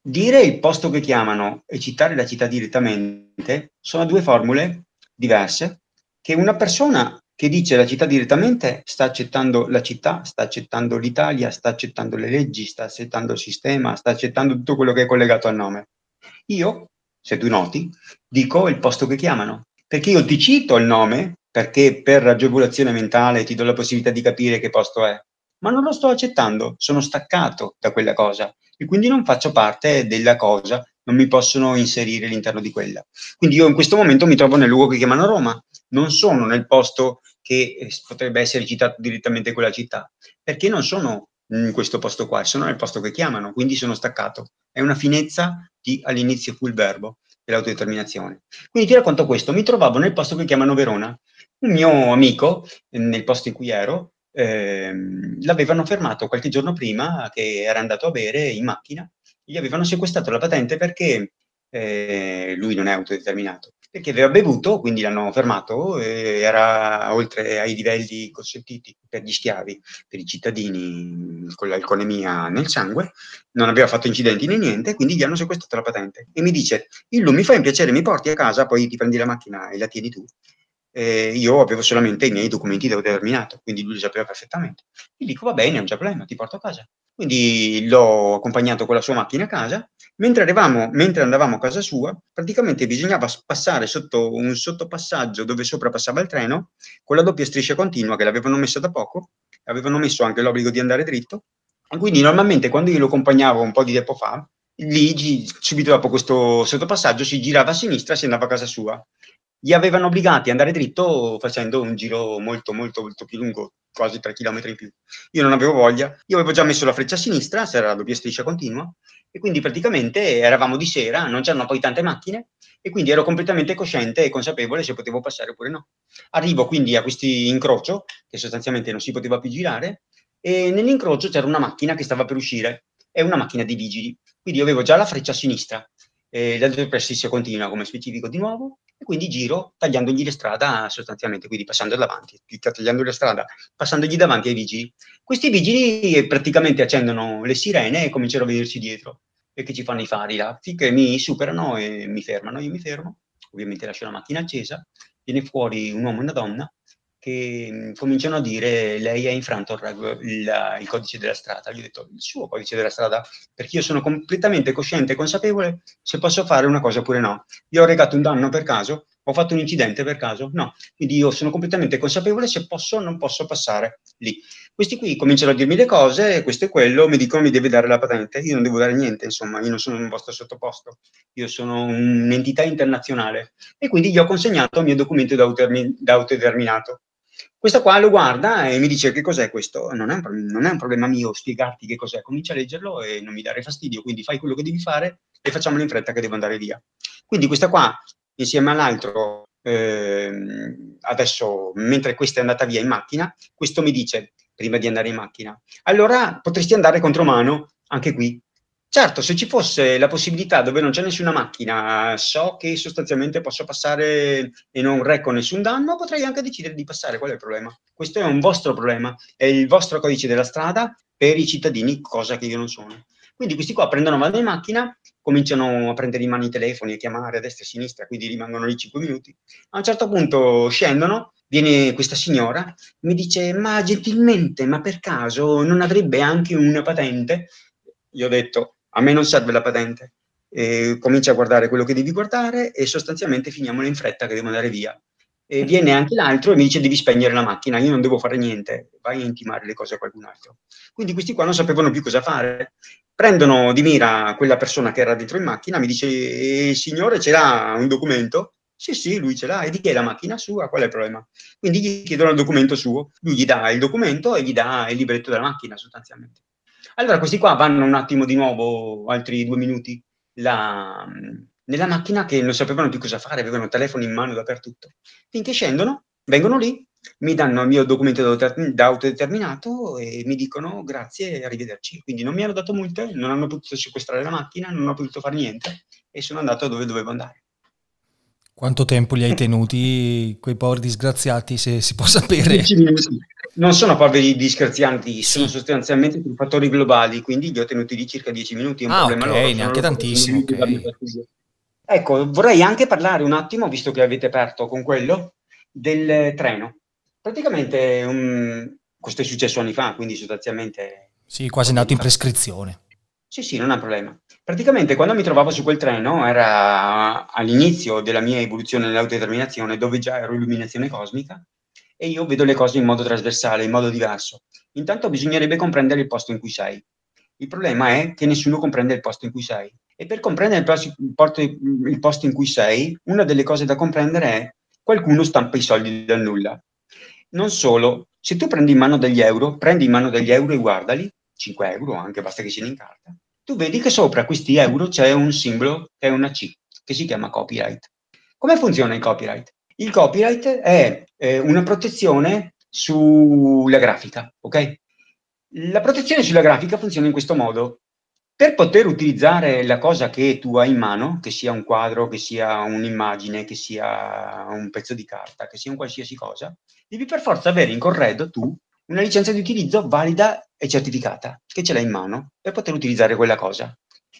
Dire il posto che chiamano e citare la città direttamente sono due formule diverse che una persona che dice la città direttamente sta accettando la città, sta accettando l'Italia, sta accettando le leggi, sta accettando il sistema, sta accettando tutto quello che è collegato al nome. Io, se tu noti, dico il posto che chiamano, perché io ti cito il nome, perché per agevolazione mentale ti do la possibilità di capire che posto è, ma non lo sto accettando, sono staccato da quella cosa e quindi non faccio parte della cosa non mi possono inserire all'interno di quella. Quindi io in questo momento mi trovo nel luogo che chiamano Roma, non sono nel posto che eh, potrebbe essere citato direttamente quella città, perché non sono in questo posto qua, sono nel posto che chiamano, quindi sono staccato. È una finezza di all'inizio fu il verbo dell'autodeterminazione. Quindi ti racconto questo, mi trovavo nel posto che chiamano Verona, un mio amico, nel posto in cui ero, ehm, l'avevano fermato qualche giorno prima che era andato a bere in macchina, gli avevano sequestrato la patente perché eh, lui non è autodeterminato, perché aveva bevuto, quindi l'hanno fermato, era oltre ai livelli consentiti per gli schiavi, per i cittadini con l'alcolemia nel sangue, non aveva fatto incidenti né niente, quindi gli hanno sequestrato la patente. E mi dice, Illu, mi fai un piacere, mi porti a casa, poi ti prendi la macchina e la tieni tu eh, io avevo solamente i miei documenti da determinato, quindi lui li sapeva perfettamente. Gli dico, va bene, non c'è problema, ti porto a casa. Quindi l'ho accompagnato con la sua macchina a casa. Mentre, arrivavamo, mentre andavamo a casa sua, praticamente bisognava passare sotto un sottopassaggio dove sopra passava il treno, con la doppia striscia continua che l'avevano messa da poco, avevano messo anche l'obbligo di andare dritto. E quindi normalmente quando io lo accompagnavo un po' di tempo fa, lì subito dopo questo sottopassaggio si girava a sinistra e si andava a casa sua gli avevano obbligati ad andare dritto facendo un giro molto molto molto più lungo, quasi 3 km in più. Io non avevo voglia, io avevo già messo la freccia a sinistra, se era la doppia striscia continua, e quindi praticamente eravamo di sera, non c'erano poi tante macchine, e quindi ero completamente cosciente e consapevole se potevo passare oppure no. Arrivo quindi a questi incrocio, che sostanzialmente non si poteva più girare, e nell'incrocio c'era una macchina che stava per uscire, è una macchina di vigili, quindi io avevo già la freccia a sinistra, e la doppia striscia continua come specifico di nuovo, e quindi giro tagliandogli le strada sostanzialmente, quindi passando davanti, tagliando la strada, passandogli davanti ai vigili. Questi vigili praticamente accendono le sirene e cominciano a vedersi dietro che ci fanno i fari là, finché mi superano e mi fermano, io mi fermo, ovviamente lascio la macchina accesa, viene fuori un uomo e una donna che mh, cominciano a dire lei ha infranto il, il, il, codice della strada. Gli ho detto il suo codice della strada, perché io sono completamente cosciente e consapevole se posso fare una cosa oppure no. Io ho regato un danno per caso, ho fatto un incidente per caso? No. Quindi io sono completamente consapevole se posso o non posso passare lì. Questi qui cominciano a dirmi le cose, questo e quello, mi dicono mi deve dare la patente. Io non devo dare niente, insomma, io non sono un vostro sottoposto, io sono un'entità internazionale e quindi gli ho consegnato il mio documento da autodeterminato. Questa qua lo guarda e mi dice che cos'è questo? Non è, un, non è un problema mio spiegarti che cos'è, comincia a leggerlo e non mi dare fastidio, quindi fai quello che devi fare e facciamolo in fretta che devo andare via. Quindi questa qua, insieme all'altro, eh, adesso, mentre questa è andata via in macchina, questo mi dice, prima di andare in macchina, allora potresti andare contromano anche qui, Certo, se ci fosse la possibilità dove non c'è nessuna macchina, so che sostanzialmente posso passare e non recco nessun danno, potrei anche decidere di passare. Qual è il problema? Questo è un vostro problema, è il vostro codice della strada per i cittadini, cosa che io non sono. Quindi questi qua prendono vanno in macchina, cominciano a prendere in mano i telefoni, a chiamare a destra e a sinistra, quindi rimangono lì 5 minuti. A un certo punto scendono, viene questa signora, mi dice, ma gentilmente, ma per caso non avrebbe anche una patente? Io ho detto, a me non serve la patente, e comincia a guardare quello che devi guardare e sostanzialmente finiamola in fretta che devo andare via. E viene anche l'altro e mi dice devi spegnere la macchina, io non devo fare niente, vai a intimare le cose a qualcun altro. Quindi questi qua non sapevano più cosa fare. Prendono di mira quella persona che era dentro in macchina, mi dice, eh, signore ce l'ha un documento? Sì, sì, lui ce l'ha. E di chi è la macchina sua? Qual è il problema? Quindi gli chiedono il documento suo, lui gli dà il documento e gli dà il libretto della macchina sostanzialmente. Allora questi qua vanno un attimo di nuovo, altri due minuti, la, nella macchina che non sapevano più cosa fare, avevano telefoni in mano dappertutto. Finché scendono, vengono lì, mi danno il mio documento da autodeterminato e mi dicono grazie e arrivederci. Quindi non mi hanno dato multe, non hanno potuto sequestrare la macchina, non ho potuto fare niente e sono andato dove dovevo andare. Quanto tempo li hai tenuti quei poveri disgraziati, se si può sapere? 10 minuti non sono poveri disgrazianti, sono sostanzialmente fattori globali, quindi li ho tenuti lì circa 10 minuti. Un ah, ok, loro, neanche tantissimo. Okay. Ecco, vorrei anche parlare un attimo, visto che avete aperto con quello, del treno. Praticamente, um, questo è successo anni fa, quindi sostanzialmente... Sì, quasi andato in prescrizione. Sì, sì, non è un problema. Praticamente quando mi trovavo su quel treno era all'inizio della mia evoluzione nell'autodeterminazione, dove già ero illuminazione cosmica, e io vedo le cose in modo trasversale, in modo diverso. Intanto bisognerebbe comprendere il posto in cui sei. Il problema è che nessuno comprende il posto in cui sei E per comprendere il posto, in cui sei, una delle cose da comprendere è qualcuno stampa i soldi dal nulla. Non solo, se tu prendi in mano degli euro, prendi in mano degli euro e guardali, 5 euro anche, basta che siano in carta, tu vedi che sopra questi euro c'è un simbolo che è una C, che si chiama copyright. Come funziona il copyright? Il copyright è eh, una protezione sulla grafica, ok? La protezione sulla grafica funziona in questo modo. Per poter utilizzare la cosa che tu hai in mano, che sia un quadro, che sia un'immagine, che sia un pezzo di carta, che sia un qualsiasi cosa, devi per forza avere in corredo tu una licenza di utilizzo valida e certificata, che ce l'hai in mano per poter utilizzare quella cosa.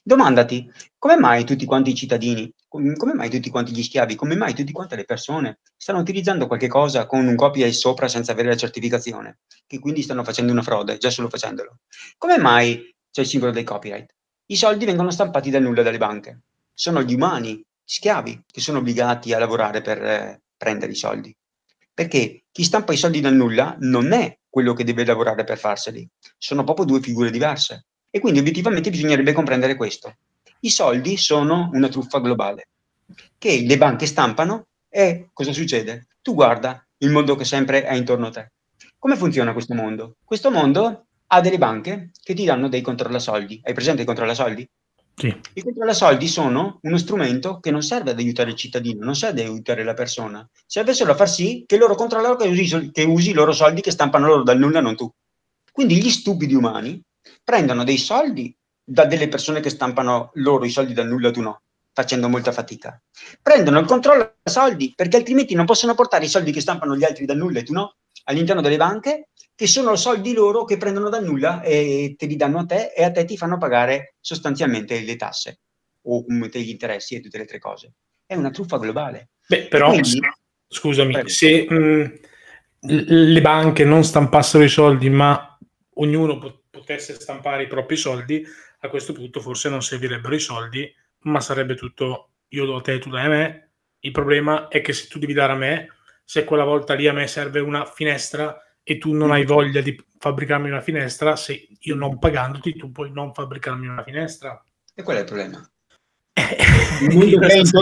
Domandati, come mai tutti quanti i cittadini, come mai tutti quanti gli schiavi, come mai tutti quante le persone stanno utilizzando qualche cosa con un copyright sopra senza avere la certificazione, che quindi stanno facendo una frode, già solo facendolo? Come mai c'è il simbolo del copyright? I soldi vengono stampati da nulla dalle banche. Sono gli umani, schiavi, che sono obbligati a lavorare per eh, prendere i soldi. Perché chi stampa i soldi dal nulla non è quello che deve lavorare per farseli, sono proprio due figure diverse. E quindi obiettivamente bisognerebbe comprendere questo. I soldi sono una truffa globale che le banche stampano e cosa succede? Tu guarda il mondo che sempre è intorno a te. Come funziona questo mondo? Questo mondo ha delle banche che ti danno dei controllasoldi. Hai presente i controllasoldi? Sì. I controllasoldi sono uno strumento che non serve ad aiutare il cittadino, non serve ad aiutare la persona, serve solo a far sì che loro controllano che usi, che usi i loro soldi che stampano loro dal nulla, non tu. Quindi gli stupidi umani prendono dei soldi da delle persone che stampano loro i soldi dal nulla, tu no, facendo molta fatica. Prendono il controllo dei soldi perché altrimenti non possono portare i soldi che stampano gli altri dal nulla e tu no, all'interno delle banche, che sono soldi loro che prendono dal nulla e te li danno a te e a te ti fanno pagare sostanzialmente le tasse o comunque gli interessi e tutte le altre cose. È una truffa globale. Beh, però, Quindi, scusami, prego. se mh, le banche non stampassero i soldi ma ognuno pot- potesse stampare i propri soldi, a questo punto forse non servirebbero i soldi, ma sarebbe tutto io do a te, tu dai a me. Il problema è che se tu devi dare a me, se quella volta lì a me serve una finestra e tu non hai voglia di fabbricarmi una finestra, se io non pagandoti tu puoi non fabbricarmi una finestra. E qual è il problema? il, mondo che adesso,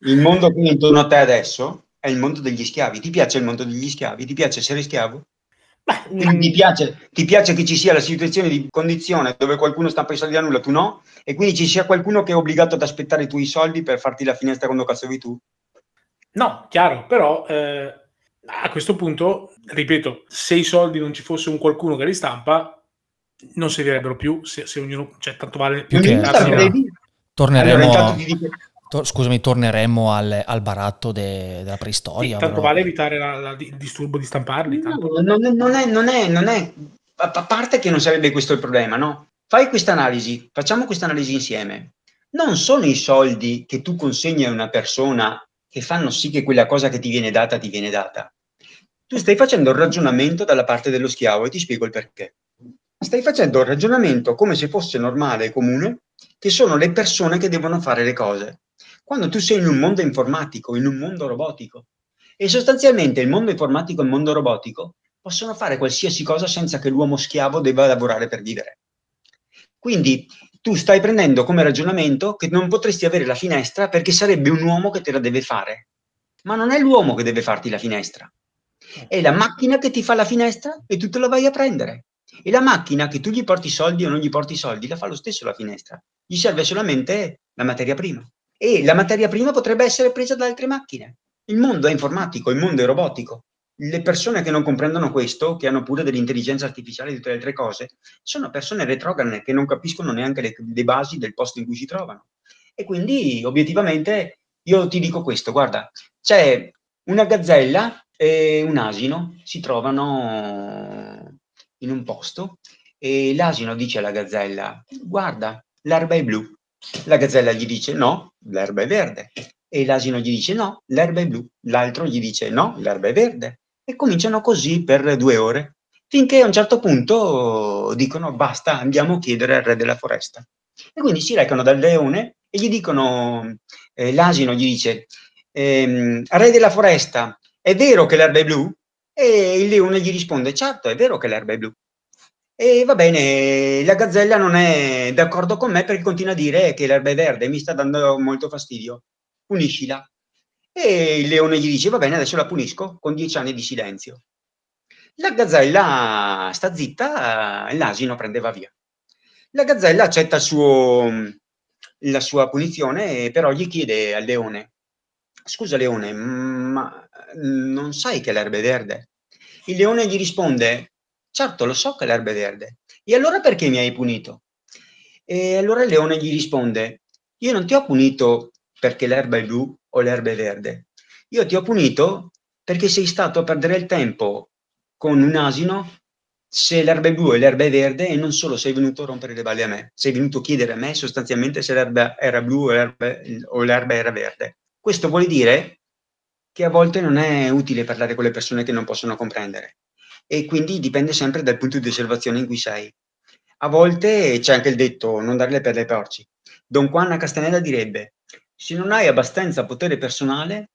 il mondo che è intorno a te adesso è il mondo degli schiavi. Ti piace il mondo degli schiavi? Ti piace essere schiavo? Beh, ti, mm. piace, ti, piace, che ci sia la situazione di condizione dove qualcuno stampa i soldi da nulla, tu no, e quindi ci sia qualcuno che è obbligato ad aspettare i tuoi soldi per farti la finestra quando cazzo vuoi tu? No, chiaro, però eh, a questo punto, ripeto, se i soldi non ci fosse un qualcuno che li stampa, non servirebbero più se, se ognuno, cioè tanto vale più che... Torneremo... Allora, To- scusami, torneremo al, al baratto de- della preistoria. Sì, tanto vale evitare la, la, il disturbo di stamparli. No, non, non, è, non, è, non è, a parte che non sarebbe questo il problema, no? Fai questa analisi, facciamo questa analisi insieme. Non sono i soldi che tu consegni a una persona che fanno sì che quella cosa che ti viene data ti viene data. Tu stai facendo il ragionamento dalla parte dello schiavo e ti spiego il perché. Stai facendo il ragionamento come se fosse normale e comune, che sono le persone che devono fare le cose quando tu sei in un mondo informatico, in un mondo robotico. E sostanzialmente il mondo informatico e il mondo robotico possono fare qualsiasi cosa senza che l'uomo schiavo debba lavorare per vivere. Quindi tu stai prendendo come ragionamento che non potresti avere la finestra perché sarebbe un uomo che te la deve fare. Ma non è l'uomo che deve farti la finestra. È la macchina che ti fa la finestra e tu te la vai a prendere. E la macchina che tu gli porti soldi o non gli porti soldi la fa lo stesso la finestra. Gli serve solamente la materia prima e la materia prima potrebbe essere presa da altre macchine. Il mondo è informatico, il mondo è robotico. Le persone che non comprendono questo, che hanno pure dell'intelligenza artificiale e tutte le altre cose, sono persone retrograne che non capiscono neanche le, le basi del posto in cui si trovano. E quindi, obiettivamente, io ti dico questo, guarda, c'è una gazzella e un asino si trovano in un posto e l'asino dice alla gazzella, guarda, l'erba è blu. La gazzella gli dice no, l'erba è verde. E l'asino gli dice no, l'erba è blu. L'altro gli dice no, l'erba è verde. E cominciano così per due ore, finché a un certo punto dicono basta, andiamo a chiedere al re della foresta. E quindi si recano dal leone e gli dicono, eh, l'asino gli dice, ehm, re della foresta, è vero che l'erba è blu? E il leone gli risponde, certo, è vero che l'erba è blu. E va bene, la gazzella non è d'accordo con me perché continua a dire che l'erba è verde, mi sta dando molto fastidio. Puniscila. E il leone gli dice, va bene, adesso la punisco con dieci anni di silenzio. La gazzella sta zitta e l'asino prendeva via. La gazzella accetta suo, la sua punizione, però gli chiede al leone, scusa leone, ma non sai che l'erba è verde? Il leone gli risponde, certo lo so che l'erba è verde, e allora perché mi hai punito? E allora il leone gli risponde, io non ti ho punito perché l'erba è blu o l'erba è verde, io ti ho punito perché sei stato a perdere il tempo con un asino se l'erba è blu e l'erba è verde e non solo sei venuto a rompere le balle a me, sei venuto a chiedere a me sostanzialmente se l'erba era blu o l'erba, o l'erba era verde. Questo vuol dire che a volte non è utile parlare con le persone che non possono comprendere e quindi dipende sempre dal punto di osservazione in cui sei. A volte c'è anche il detto non dare le perle ai porci. Don Juan Castaneda direbbe se non hai abbastanza potere personale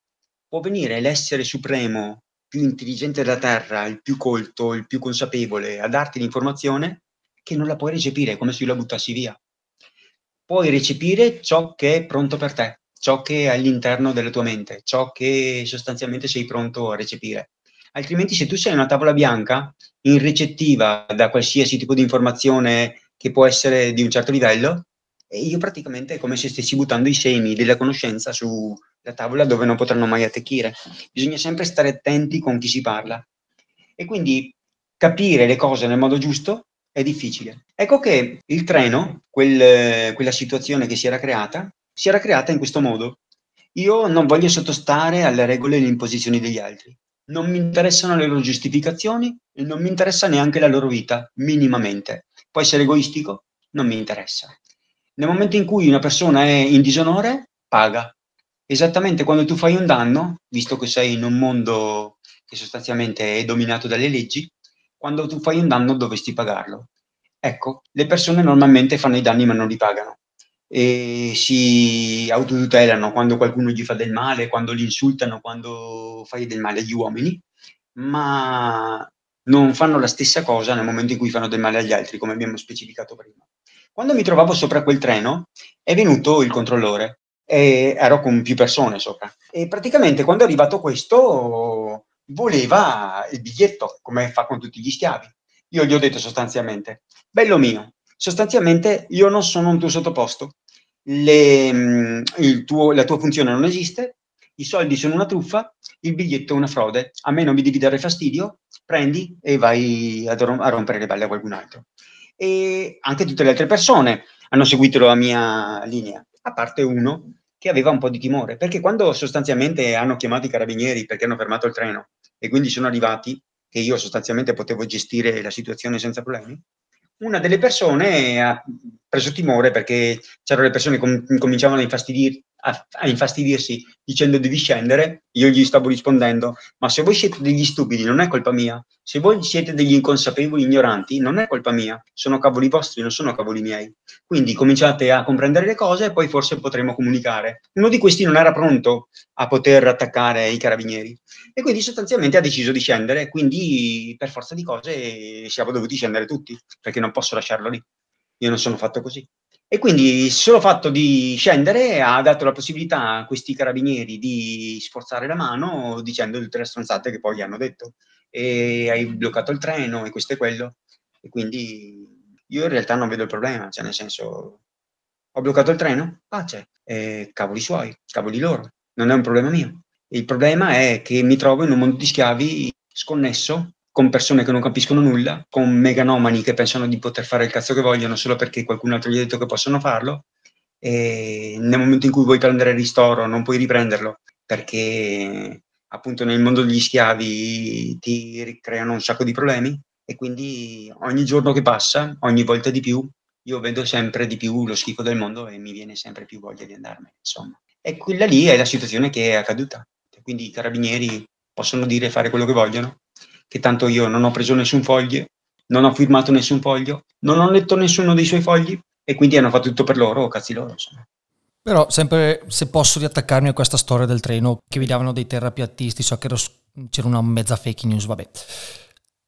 può venire l'essere supremo più intelligente della Terra, il più colto, il più consapevole a darti l'informazione che non la puoi recepire, come se la buttassi via. Puoi recepire ciò che è pronto per te, ciò che è all'interno della tua mente, ciò che sostanzialmente sei pronto a recepire. Altrimenti se tu sei una tavola bianca, irricettiva da qualsiasi tipo di informazione che può essere di un certo livello, io praticamente è come se stessi buttando i semi della conoscenza su, la tavola dove non potranno mai attecchire. Bisogna sempre stare attenti con chi si parla. E quindi capire le cose nel modo giusto è difficile. Ecco che il treno, quel, quella situazione che si era creata, si era creata in questo modo. Io non voglio sottostare alle regole e alle imposizioni degli altri. Non mi interessano le loro giustificazioni e non mi interessa neanche la loro vita, minimamente. Può essere egoistico, non mi interessa. Nel momento in cui una persona è in disonore, paga esattamente quando tu fai un danno, visto che sei in un mondo che sostanzialmente è dominato dalle leggi, quando tu fai un danno dovresti pagarlo. Ecco, le persone normalmente fanno i danni ma non li pagano e si autotutelano quando qualcuno gli fa del male, quando li insultano, quando fai del male agli uomini, ma non fanno la stessa cosa nel momento in cui fanno del male agli altri, come abbiamo specificato prima. Quando mi trovavo sopra quel treno è venuto il controllore e ero con più persone sopra. E praticamente quando è arrivato questo voleva il biglietto, come fa con tutti gli schiavi. Io gli ho detto sostanzialmente, bello mio, sostanzialmente io non sono un tuo sottoposto, Le, mm, tuo, la tua funzione non esiste, i soldi sono una truffa, il biglietto è una frode, a me non mi devi dare fastidio, prendi e vai a, a rompere le balle a qualcun altro. E anche tutte le altre persone hanno seguito la mia linea, a parte uno che aveva un po' di timore, perché quando sostanzialmente hanno chiamato i carabinieri perché hanno fermato il treno e quindi sono arrivati, che io sostanzialmente potevo gestire la situazione senza problemi, una delle persone ha preso timore perché c'erano le persone che cominciavano a infastidir, a, a, infastidirsi dicendo devi scendere, io gli stavo rispondendo, ma se voi siete degli stupidi non è colpa mia, se voi siete degli inconsapevoli ignoranti non è colpa mia, sono cavoli vostri, non sono cavoli miei. Quindi cominciate a comprendere le cose e poi forse potremo comunicare. Uno di questi non era pronto a poter attaccare i carabinieri e quindi sostanzialmente ha deciso di scendere, quindi per forza di cose siamo dovuti scendere tutti, perché non posso lasciarlo lì. Io non sono fatto così. E quindi il solo fatto di scendere ha dato la possibilità a questi carabinieri di sforzare la mano dicendo tutte le stronzate che poi gli hanno detto. E hai bloccato il treno e questo e quello. E quindi io in realtà non vedo il problema, cioè nel senso, ho bloccato il treno? Pace, eh, cavoli suoi, cavoli loro, non è un problema mio. Il problema è che mi trovo in un mondo di schiavi sconnesso con persone che non capiscono nulla, con meganomani che pensano di poter fare il cazzo che vogliono solo perché qualcun altro gli ha detto che possono farlo. E nel momento in cui vuoi prendere ristoro non puoi riprenderlo perché appunto nel mondo degli schiavi ti creano un sacco di problemi e quindi ogni giorno che passa, ogni volta di più, io vedo sempre di più lo schifo del mondo e mi viene sempre più voglia di andarmene, insomma. E quella lì è la situazione che è accaduta. Quindi i carabinieri possono dire e fare quello che vogliono, che tanto io non ho preso nessun foglio, non ho firmato nessun foglio, non ho letto nessuno dei suoi fogli e quindi hanno fatto tutto per loro, cazzi loro, insomma. Però sempre se posso riattaccarmi a questa storia del treno che vi davano dei terrapiattisti, so che ero, c'era una mezza fake news, vabbè.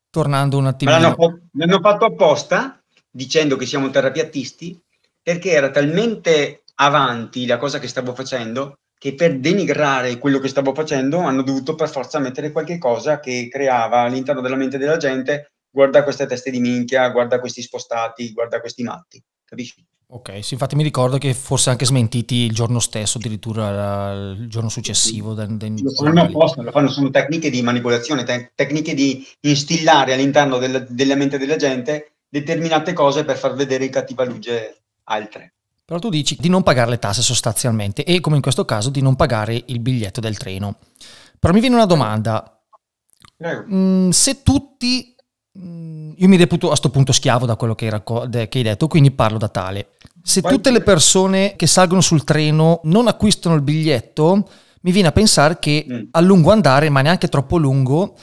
tornando un Ma attimino... l'hanno, l'hanno fatto apposta dicendo che siamo terrapiattisti perché era talmente avanti la cosa che stavo facendo che per denigrare quello che stavo facendo hanno dovuto per forza mettere qualche cosa che creava all'interno della mente della gente guarda queste teste di minchia, guarda questi spostati, guarda questi matti, capisci? Ok, sì, infatti mi ricordo che forse anche smentiti il giorno stesso, addirittura il giorno successivo. da- da- Lo fanno apposta, lo fanno, sono tecniche di manipolazione, te- tecniche di instillare all'interno del- della mente della gente determinate cose per far vedere in cattiva luce altre. Però tu dici di non pagare le tasse sostanzialmente e come in questo caso di non pagare il biglietto del treno. Però mi viene una domanda. Mm, se tutti, mm, io mi reputo a questo punto schiavo da quello che hai, racco- de- che hai detto, quindi parlo da tale. Se tutte le persone che salgono sul treno non acquistano il biglietto, mi viene a pensare che Mm. a lungo andare, ma neanche troppo lungo,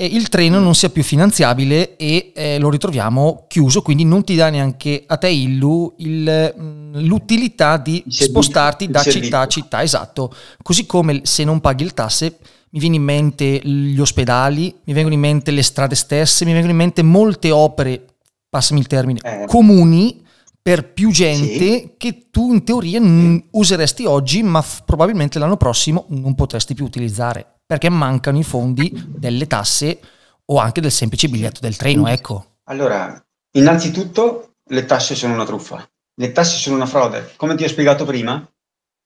eh, il treno non sia più finanziabile e eh, lo ritroviamo chiuso, quindi non ti dà neanche a te Illu il, mm, l'utilità di servizio, spostarti da servizio. città a città, esatto. Così come se non paghi il tasse, mi viene in mente gli ospedali, mi vengono in mente le strade stesse, mi vengono in mente molte opere, passami il termine, Eh. comuni per più gente Sì. che tu in teoria n- useresti oggi, ma f- probabilmente l'anno prossimo non potresti più utilizzare perché mancano i fondi delle tasse o anche del semplice biglietto del treno, ecco. Allora, innanzitutto le tasse sono una truffa, le tasse sono una frode. Come ti ho spiegato prima,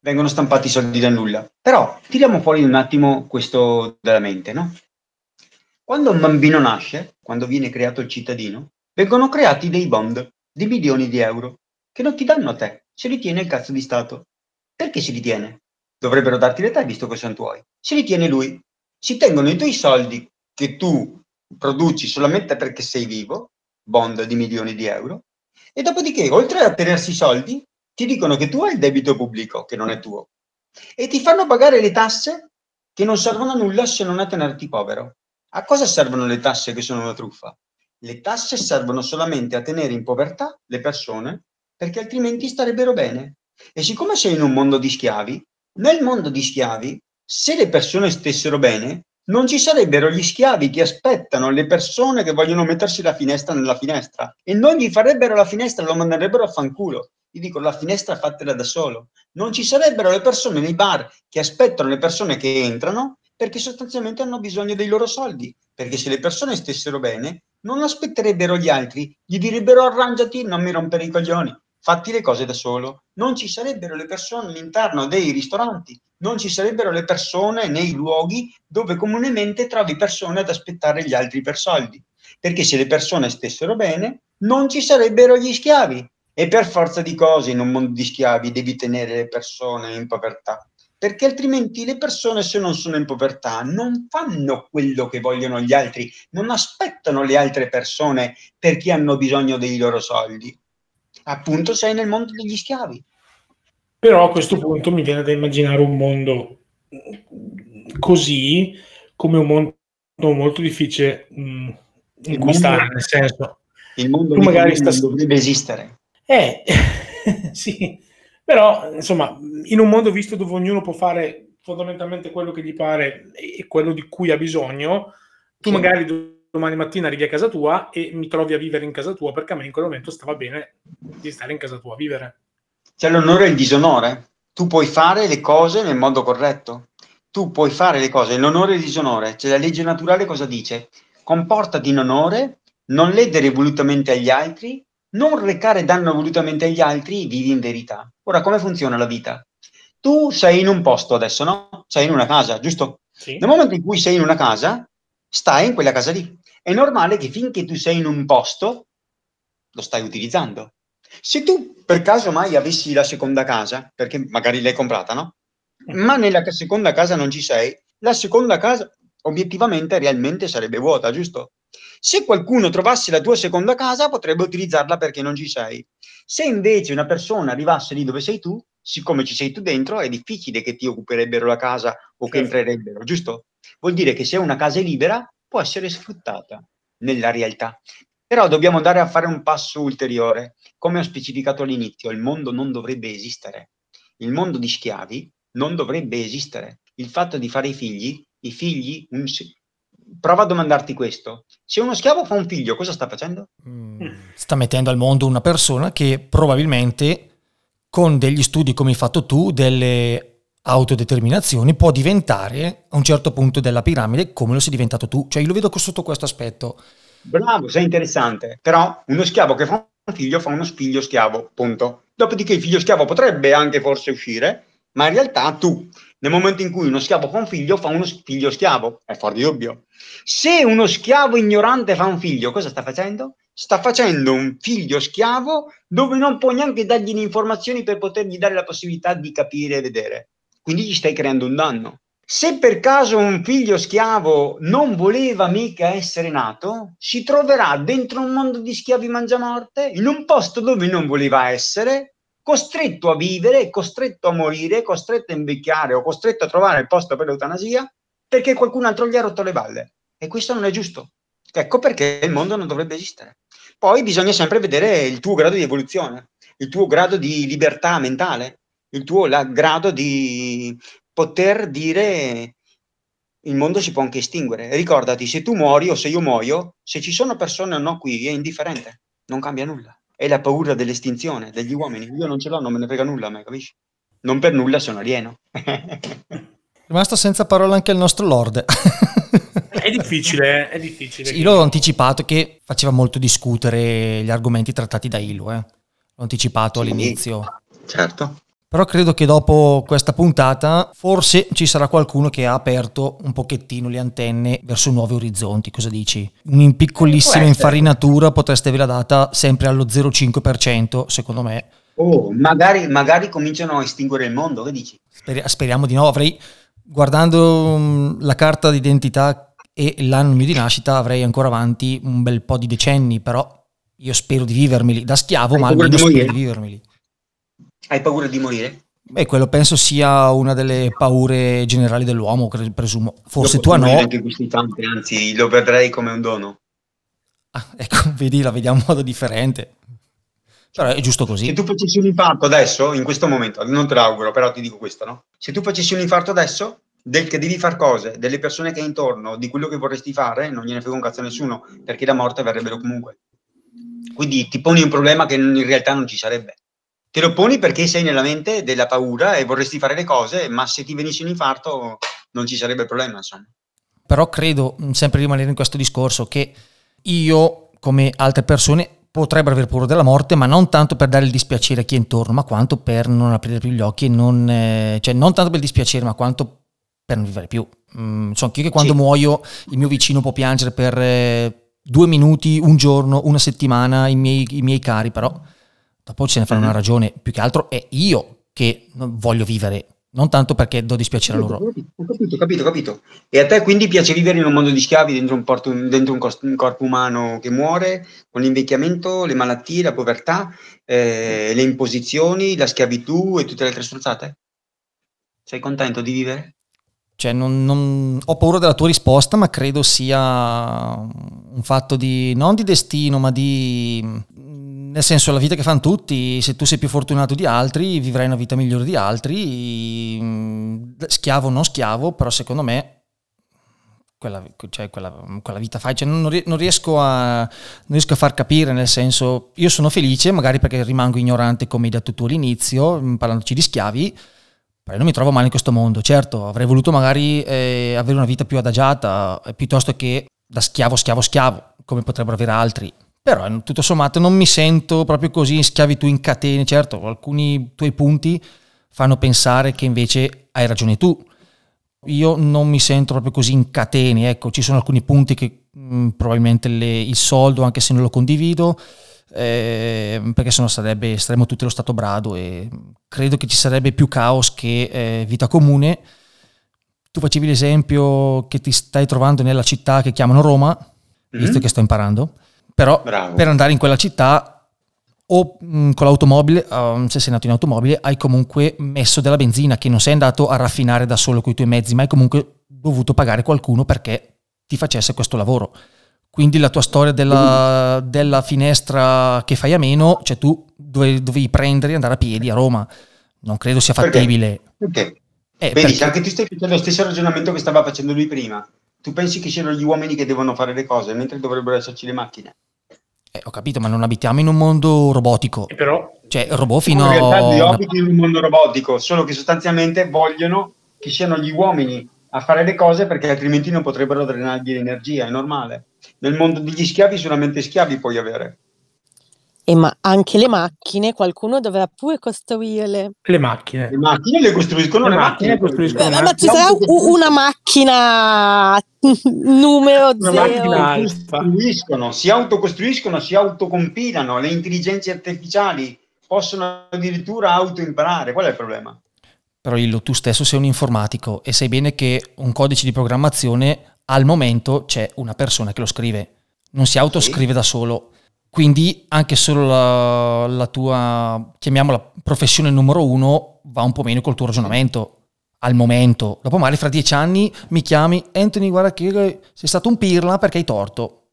vengono stampati i soldi da nulla. Però tiriamo fuori un attimo questo dalla mente, no? Quando un bambino nasce, quando viene creato il cittadino, vengono creati dei bond di milioni di euro che non ti danno a te, se li tiene il cazzo di Stato. Perché si li tiene? Dovrebbero darti le te visto che sono tuoi. Se li tiene lui. Si tengono i tuoi soldi che tu produci solamente perché sei vivo, bond di milioni di euro, e dopodiché, oltre a tenersi i soldi, ti dicono che tu hai il debito pubblico, che non è tuo, e ti fanno pagare le tasse che non servono a nulla se non a tenerti povero. A cosa servono le tasse che sono una truffa? Le tasse servono solamente a tenere in povertà le persone perché altrimenti starebbero bene. E siccome sei in un mondo di schiavi, nel mondo di schiavi, se le persone stessero bene, non ci sarebbero gli schiavi che aspettano le persone che vogliono mettersi la finestra nella finestra e non gli farebbero la finestra, lo manderebbero a fanculo. Gli dico la finestra fatela da solo. Non ci sarebbero le persone nei bar che aspettano le persone che entrano perché sostanzialmente hanno bisogno dei loro soldi. Perché se le persone stessero bene, non aspetterebbero gli altri, gli direbbero arrangiati, non mi rompere i coglioni, fatti le cose da solo. Non ci sarebbero le persone all'interno dei ristoranti, non ci sarebbero le persone nei luoghi dove comunemente trovi persone ad aspettare gli altri per soldi. Perché se le persone stessero bene, non ci sarebbero gli schiavi. E per forza di cose in un mondo di schiavi devi tenere le persone in povertà. Perché altrimenti le persone, se non sono in povertà, non fanno quello che vogliono gli altri, non aspettano le altre persone perché hanno bisogno dei loro soldi. Appunto, sei nel mondo degli schiavi. Però a questo punto mi viene da immaginare un mondo così come un mondo molto difficile mh, inquistare, mondo- nel senso, Il mondo Tu magari sta- dovrebbe esistere. eh, sì, però insomma, in un mondo visto dove ognuno può fare fondamentalmente quello che gli pare e quello di cui ha bisogno, tu Sì. magari domani mattina arrivi a casa tua e mi trovi a vivere in casa tua perché a me in quel momento stava bene di stare in casa tua a vivere. C'è l'onore e il disonore. Tu puoi fare le cose nel modo corretto. Tu puoi fare le cose nell'onore e il disonore. Cioè la legge naturale cosa dice? Comportati in onore, non ledere volutamente agli altri, non recare danno volutamente agli altri, vivi in verità. Ora, come funziona la vita? Tu sei in un posto adesso, no? Sei in una casa, giusto? Sì? Nel momento in cui sei in una casa, stai in quella casa lì. È normale che finché tu sei in un posto, lo stai utilizzando. Se tu per caso mai avessi la seconda casa, perché magari l'hai comprata, no? Ma nella seconda casa non ci sei, la seconda casa obiettivamente realmente sarebbe vuota, giusto? Se qualcuno trovasse la tua seconda casa, potrebbe utilizzarla perché non ci sei. Se invece una persona arrivasse lì dove sei tu, siccome ci sei tu dentro, è difficile che ti occuperebbero la casa o che entrerebbero, giusto? Vuol dire che se una casa è libera, può essere sfruttata nella realtà. Però dobbiamo andare a fare un passo ulteriore. Come ho specificato all'inizio, il mondo non dovrebbe esistere. Il mondo di schiavi non dovrebbe esistere. Il fatto di fare i figli, i figli, un prova a domandarti questo. Se uno schiavo fa un figlio, cosa sta facendo? Mm, sta mettendo al mondo una persona che probabilmente con degli studi come hai fatto tu, delle autodeterminazioni, può diventare a un certo punto della piramide come lo sei diventato tu. Cioè io lo vedo sotto questo aspetto. Bravo, sei interessante. Però uno schiavo che fa un figlio fa uno figlio schiavo, punto. Dopodiché il figlio schiavo potrebbe anche forse uscire, ma in realtà tu, nel momento in cui uno schiavo fa un figlio, fa uno figlio schiavo, è fuori di dubbio. Se uno schiavo ignorante fa un figlio, cosa sta facendo? Sta facendo un figlio schiavo dove non puoi neanche dargli le informazioni per potergli dare la possibilità di capire e vedere. Quindi gli stai creando un danno. Se per caso un figlio schiavo non voleva mica essere nato, si troverà dentro un mondo di schiavi mangiamorte, in un posto dove non voleva essere, costretto a vivere, costretto a morire, costretto a invecchiare o costretto a trovare il posto per l'eutanasia perché qualcun altro gli ha rotto le balle. E questo non è giusto. Ecco perché il mondo non dovrebbe esistere. Poi bisogna sempre vedere il tuo grado di evoluzione, il tuo grado di libertà mentale, il tuo la, grado di poter dire il mondo si può anche estinguere. Ricordati, se tu muori o se io muoio, se ci sono persone o no qui, è indifferente, non cambia nulla è la paura dell'estinzione degli uomini. Io non ce l'ho, non me ne frega nulla, ma capisci? Non per nulla sono alieno. Rimasto senza parole anche il nostro Lord. è difficile, è difficile. Sì, io l'ho anticipato che faceva molto discutere gli argomenti trattati da Ilu, eh. L'ho anticipato sì, all'inizio. Certo. Però credo che dopo questa puntata forse ci sarà qualcuno che ha aperto un pochettino le antenne verso nuovi orizzonti. Cosa dici? Un piccolissima infarinatura potreste averla data sempre allo 0,5%, secondo me. Oh, magari, magari cominciano a estinguere il mondo, che dici? Sper- speriamo di no. Avrei, guardando um, la carta d'identità e l'anno mio di nascita, avrei ancora avanti un bel po' di decenni, però io spero di vivermeli da schiavo, ma almeno spero di vivermeli. Hai paura di morire? Beh, quello penso sia una delle paure generali dell'uomo, presumo. Forse tu no. Anche questi tanti, anzi, lo vedrei come un dono. Ah, ecco, vedi, la vediamo in modo differente. Però è giusto così. Se tu facessi un infarto adesso, in questo momento, non te l'auguro, però ti dico questo, no? Se tu facessi un infarto adesso, del che devi fare cose, delle persone che hai intorno, di quello che vorresti fare, non gliene frega un cazzo a nessuno, perché la morte verrebbero comunque. Quindi ti poni un problema che in realtà non ci sarebbe. Te lo poni perché sei nella mente della paura e vorresti fare le cose, ma se ti venisse un infarto non ci sarebbe problema, insomma. Però credo, mm, sempre rimanere in questo discorso, che io, come altre persone, potrebbero aver paura della morte, ma non tanto per dare il dispiacere a chi è intorno, ma quanto per non aprire più gli occhi non... Eh, cioè non tanto per il dispiacere, ma quanto per non vivere più. Mm, so anch'io che quando sì. muoio il mio vicino può piangere per eh, due minuti, un giorno, una settimana, i miei, i miei cari, però dopo ce ne fanno mm-hmm. una ragione, più che altro è io che voglio vivere, non tanto perché do dispiacere a loro. Ho capito, capito, capito. E a te quindi piace vivere in un mondo di schiavi dentro un, porto, dentro un, cost, un corpo umano che muore, con l'invecchiamento, le malattie, la povertà, eh, le imposizioni, la schiavitù e tutte le altre strozzate? Sei contento di vivere? Cioè, non, non, ho paura della tua risposta, ma credo sia un fatto di non di destino, ma di nel senso la vita che fanno tutti, se tu sei più fortunato di altri, vivrai una vita migliore di altri, mm, schiavo o non schiavo, però secondo me quella, cioè quella, quella vita fai, cioè non, non, riesco a, non, riesco a, far capire, nel senso io sono felice, magari perché rimango ignorante come hai detto tu all'inizio, mm, parlandoci di schiavi, però non mi trovo male in questo mondo, certo avrei voluto magari eh, avere una vita più adagiata, eh, piuttosto che da schiavo, schiavo, schiavo, come potrebbero avere altri, però tutto sommato non mi sento proprio così in schiavitù in catene, certo alcuni tuoi punti fanno pensare che invece hai ragione tu. Io non mi sento proprio così in catene, ecco, ci sono alcuni punti che mh, mm, probabilmente le, il soldo, anche se non lo condivido, eh, perché sennò sarebbe, saremmo tutti allo stato brado e credo che ci sarebbe più caos che eh, vita comune. Tu facevi l'esempio che ti stai trovando nella città che chiamano Roma, mm-hmm. visto che sto imparando. Però Bravo. per andare in quella città o mh, mm, con l'automobile, um, se sei andato in automobile, hai comunque messo della benzina che non sei andato a raffinare da solo con i tuoi mezzi, ma hai comunque dovuto pagare qualcuno perché ti facesse questo lavoro. Quindi la tua storia della, della finestra che fai a meno, cioè tu dovevi, dovevi prendere e andare a piedi a Roma. Non credo sia fattibile. Perché? perché? Eh, Vedi, perché... anche tu stai facendo lo stesso ragionamento che stava facendo lui prima. Tu pensi che siano gli uomini che devono fare le cose, mentre dovrebbero esserci le macchine? Eh, ho capito, ma non abitiamo in un mondo robotico. E però Cioè, il robot fino in realtà gli a... abiti in un mondo robotico, solo che sostanzialmente vogliono che siano gli uomini a fare le cose perché altrimenti non potrebbero drenargli l'energia, è normale. Nel mondo degli schiavi solamente schiavi puoi avere. E ma anche le macchine qualcuno dovrà pure costruirle. le macchine. Le macchine le costruiscono Le le macchine macchine. costruiscono Beh, ma- ci sarà u- una macchina numero Una zero. macchina- costruiscono, si autocostruiscono, si autocompilano, le intelligenze artificiali possono addirittura autoimparare. Qual è il problema? Però Illo, tu stesso sei un informatico e sai bene che un codice di programmazione al momento c'è una persona che lo scrive, non si autoscrive da solo. Quindi anche solo la, la tua, chiamiamola professione numero uno, va un po' meno col tuo ragionamento al momento. Dopo magari fra dieci anni mi chiami, Anthony guarda che sei stato un pirla perché hai torto.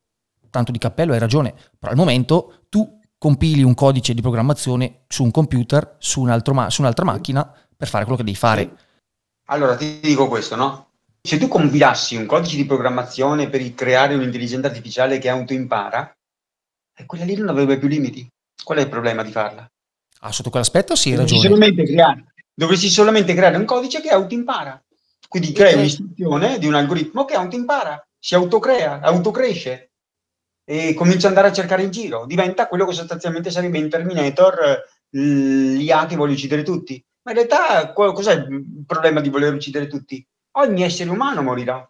Tanto di cappello, hai ragione. Però al momento tu compili un codice di programmazione su un computer, su, un ma- su un'altra macchina per fare quello che devi fare. Allora ti dico questo, no? Se tu compilassi un codice di programmazione per creare un'intelligenza artificiale che autoimpara, e quella lì non avrebbe più limiti. Qual è il problema di farla? Ah, sotto quell'aspetto sì, hai Dovresti ragione. solamente, creare, dovresti solamente creare un codice che autoimpara. Quindi crei Ok. un'istruzione di un algoritmo che autoimpara, si autocrea, autocresce e comincia ad andare a cercare in giro. Diventa quello che sostanzialmente sarebbe in Terminator l'IA che vuole uccidere tutti. Ma in realtà co- cos'è il problema di voler uccidere tutti? Ogni essere umano morirà.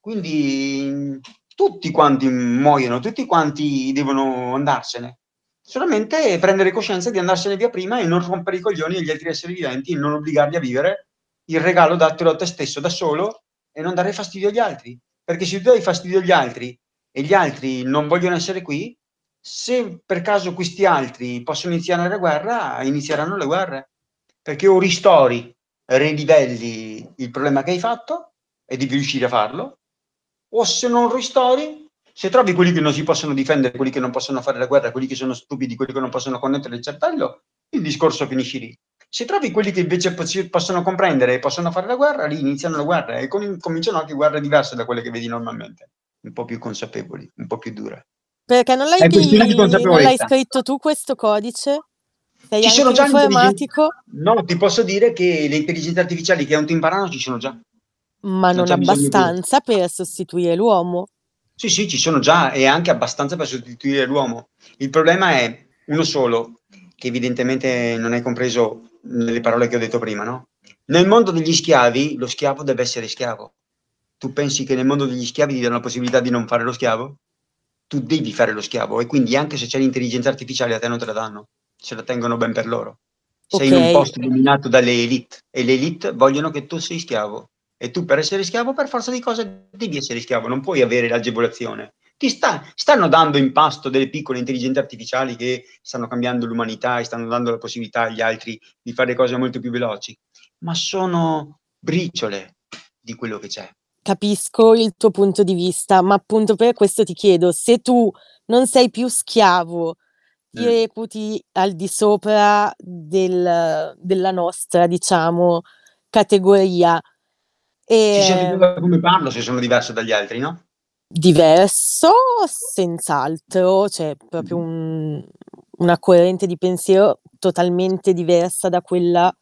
Quindi tutti quanti muoiono, tutti quanti devono andarsene. Solamente prendere coscienza di andarsene via prima e non rompere i coglioni agli altri esseri viventi e non obbligarli a vivere il regalo dattelo a te stesso da solo e non dare fastidio agli altri. Perché se tu dai fastidio agli altri e gli altri non vogliono essere qui, se per caso questi altri possono iniziare la guerra, inizieranno le guerre. Perché o ristori, relivelli il problema che hai fatto e devi riuscire a farlo, o se non ristori, se trovi quelli che non si possono difendere, quelli che non possono fare la guerra, quelli che sono stupidi, quelli che non possono connettere il cervello, il discorso finisce lì. Se trovi quelli che invece possono comprendere e possono fare la guerra, lì iniziano le guerre e com- cominciano anche guerre diverse da quelle che vedi normalmente, un po' più consapevoli, un po' più dure. Perché non l'hai, È questione di non l'hai scritto tu questo codice? Sei Ci anche sono già informatico, No, ti posso dire che le intelligenze artificiali che autoimparano ci sono già. Ma non di- abbastanza per sostituire l'uomo. Sì, sì, ci sono già e anche abbastanza per sostituire l'uomo. Il problema è uno solo, che evidentemente non hai compreso nelle parole che ho detto prima, no? Nel mondo degli schiavi, lo schiavo deve essere schiavo. Tu pensi che nel mondo degli schiavi ti danno la possibilità di non fare lo schiavo? Tu devi fare lo schiavo e quindi anche se c'è l'intelligenza artificiale a te non te la danno, se la tengono ben per loro. Sei in un posto dominato dalle elite e le elite vogliono che tu sei schiavo. E tu per essere schiavo, per forza di cose, devi essere schiavo, non puoi avere l'agevolazione. Ti sta- stanno dando in pasto delle piccole intelligenze artificiali che stanno cambiando l'umanità e stanno dando la possibilità agli altri di fare cose molto più veloci, ma sono briciole di quello che c'è. Capisco il tuo punto di vista, ma appunto per questo ti chiedo, se tu non sei più schiavo, ti Mm. reputi al di sopra del- della nostra, diciamo, categoria, e tu da come parlo se sono diverso dagli altri, no? diverso, senz'altro, c'è proprio un- una corrente di pensiero totalmente diversa da quella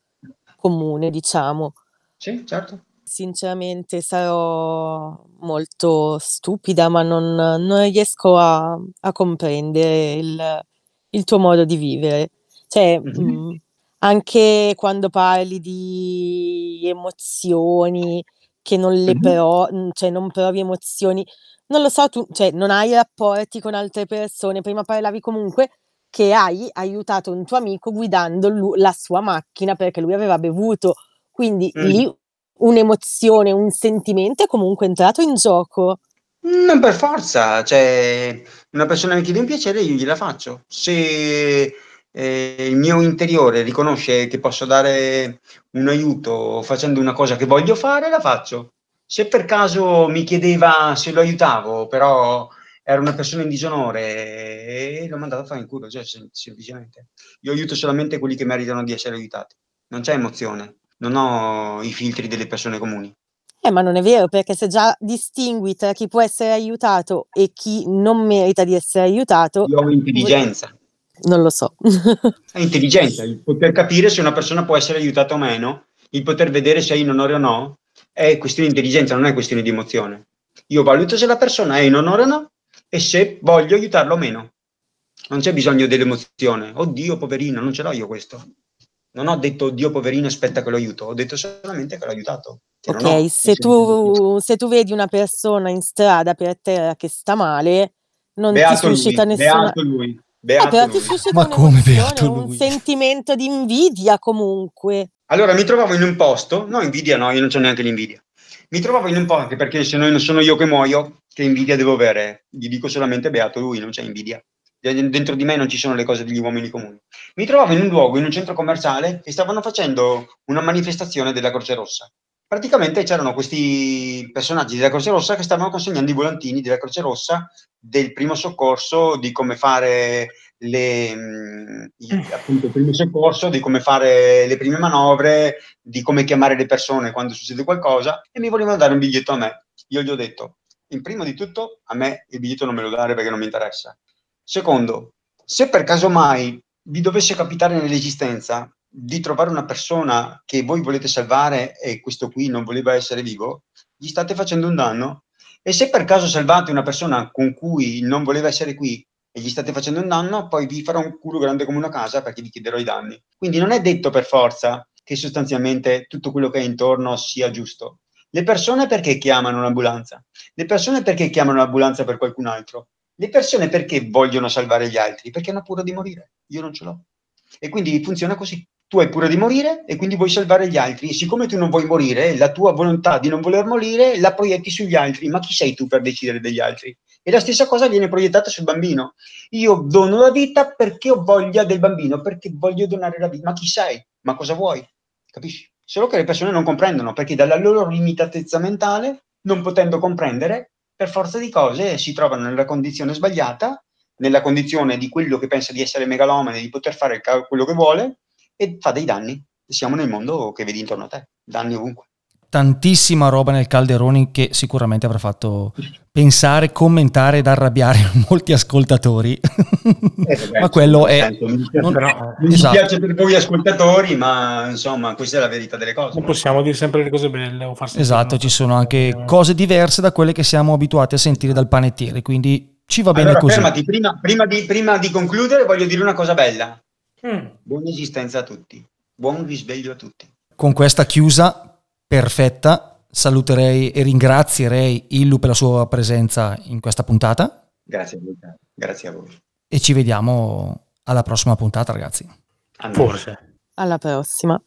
comune, diciamo. Sì, certo. Sinceramente sarò molto stupida, ma non, non riesco a, a comprendere il, il tuo modo di vivere. Cioè, Mhm. mh, anche quando parli di emozioni, che non le Mhm. pro- mh, cioè non provi emozioni, non lo so, tu, cioè non hai rapporti con altre persone. Prima parlavi comunque che hai aiutato un tuo amico guidando lu- la sua macchina perché lui aveva bevuto. Quindi Mm. lì un'emozione, un sentimento è comunque entrato in gioco. Non per forza, cioè una persona mi chiede un piacere, io gliela faccio. Se eh, il mio interiore riconosce che posso dare un aiuto facendo una cosa che voglio fare, la faccio. Se per caso mi chiedeva se lo aiutavo, però era una persona in disonore, e l'ho mandato a fare in culo, cioè, sem- semplicemente. Io aiuto solamente quelli che meritano di essere aiutati. Non c'è emozione, non ho i filtri delle persone comuni. Eh, ma non è vero, perché se già distingui tra chi può essere aiutato e chi non merita di essere aiutato, Io ho intelligenza. Non lo so. È intelligenza, il poter capire se una persona può essere aiutata o meno, il poter vedere se è in onore o no, è questione di intelligenza, non è questione di emozione. Io valuto se la persona è in onore o no e se voglio aiutarlo o meno. Non c'è bisogno dell'emozione. Oddio, poverino, non ce l'ho io questo. Non ho detto, oddio, poverino, aspetta che lo aiuto. Ho detto solamente che l'ho aiutato. Che non ho Ok, se tu, se tu vedi una persona in strada per terra che sta male, non ti Beato lui, suscita nessuna... beato lui, beato ti lui. Ma come beato un lui? sentimento di invidia comunque. Allora mi trovavo in un posto, no invidia no, io non c'ho neanche l'invidia. Mi trovavo in un posto, anche perché se no non sono io che muoio, che invidia devo avere? Gli dico solamente beato lui, non c'è invidia. Dentro di me non ci sono le cose degli uomini comuni. Mi trovavo in un luogo, in un centro commerciale, e stavano facendo una manifestazione della Croce Rossa. Praticamente c'erano questi personaggi della Croce Rossa che stavano consegnando i volantini della Croce Rossa del primo soccorso, di come fare le, mh, i- appunto, il primo soccorso, di come fare le prime manovre, di come chiamare le persone quando succede qualcosa e mi volevano dare un biglietto a me. Io gli ho detto, in primo di tutto, a me il biglietto non me lo dare perché non mi interessa. Secondo, se per caso mai vi dovesse capitare nell'esistenza di trovare una persona che voi volete salvare e questo qui non voleva essere vivo, gli state facendo un danno. E se per caso salvate una persona con cui non voleva essere qui e gli state facendo un danno, poi vi farò un culo grande come una casa perché vi chiederò i danni. Quindi non è detto per forza che sostanzialmente tutto quello che è intorno sia giusto. Le persone perché chiamano un'ambulanza? Le persone perché chiamano un'ambulanza per qualcun altro? Le persone perché vogliono salvare gli altri? Perché hanno paura di morire. Io non ce l'ho. E quindi funziona così. Tu hai paura di morire e quindi vuoi salvare gli altri. E siccome tu non vuoi morire, la tua volontà di non voler morire la proietti sugli altri. Ma chi sei tu per decidere degli altri? E la stessa cosa viene proiettata sul bambino. Io dono la vita perché ho voglia del bambino, perché voglio donare la vita. Ma chi sei? Ma cosa vuoi? Capisci? Solo che le persone non comprendono, perché dalla loro limitatezza mentale, non potendo comprendere, per forza di cose si trovano nella condizione sbagliata, nella condizione di quello che pensa di essere megalomane, di poter fare quello che vuole, e fa dei danni. Siamo nel mondo che vedi intorno a te, danni ovunque. Tantissima roba nel Calderoni che sicuramente avrà fatto pensare, commentare ed arrabbiare molti ascoltatori. Eh, Ma quello è... senso, mi dispiace, non- Però mi esatto. dispiace per voi ascoltatori, ma insomma, questa è la verità delle cose. non possiamo dire sempre le cose belle o far sentire Esatto, ci sono anche cose diverse da quelle che siamo abituati a sentire dal panettiere, quindi ci va bene Allora, così. fermati, prima, prima di, prima di concludere voglio dire una cosa bella. Mm. Buona esistenza a tutti, buon risveglio a tutti. Con questa chiusa perfetta saluterei e ringrazierei Illu per la sua presenza in questa puntata Grazie a voi, grazie a voi. e ci vediamo alla prossima puntata ragazzi. Andiamo. Forse. Alla prossima.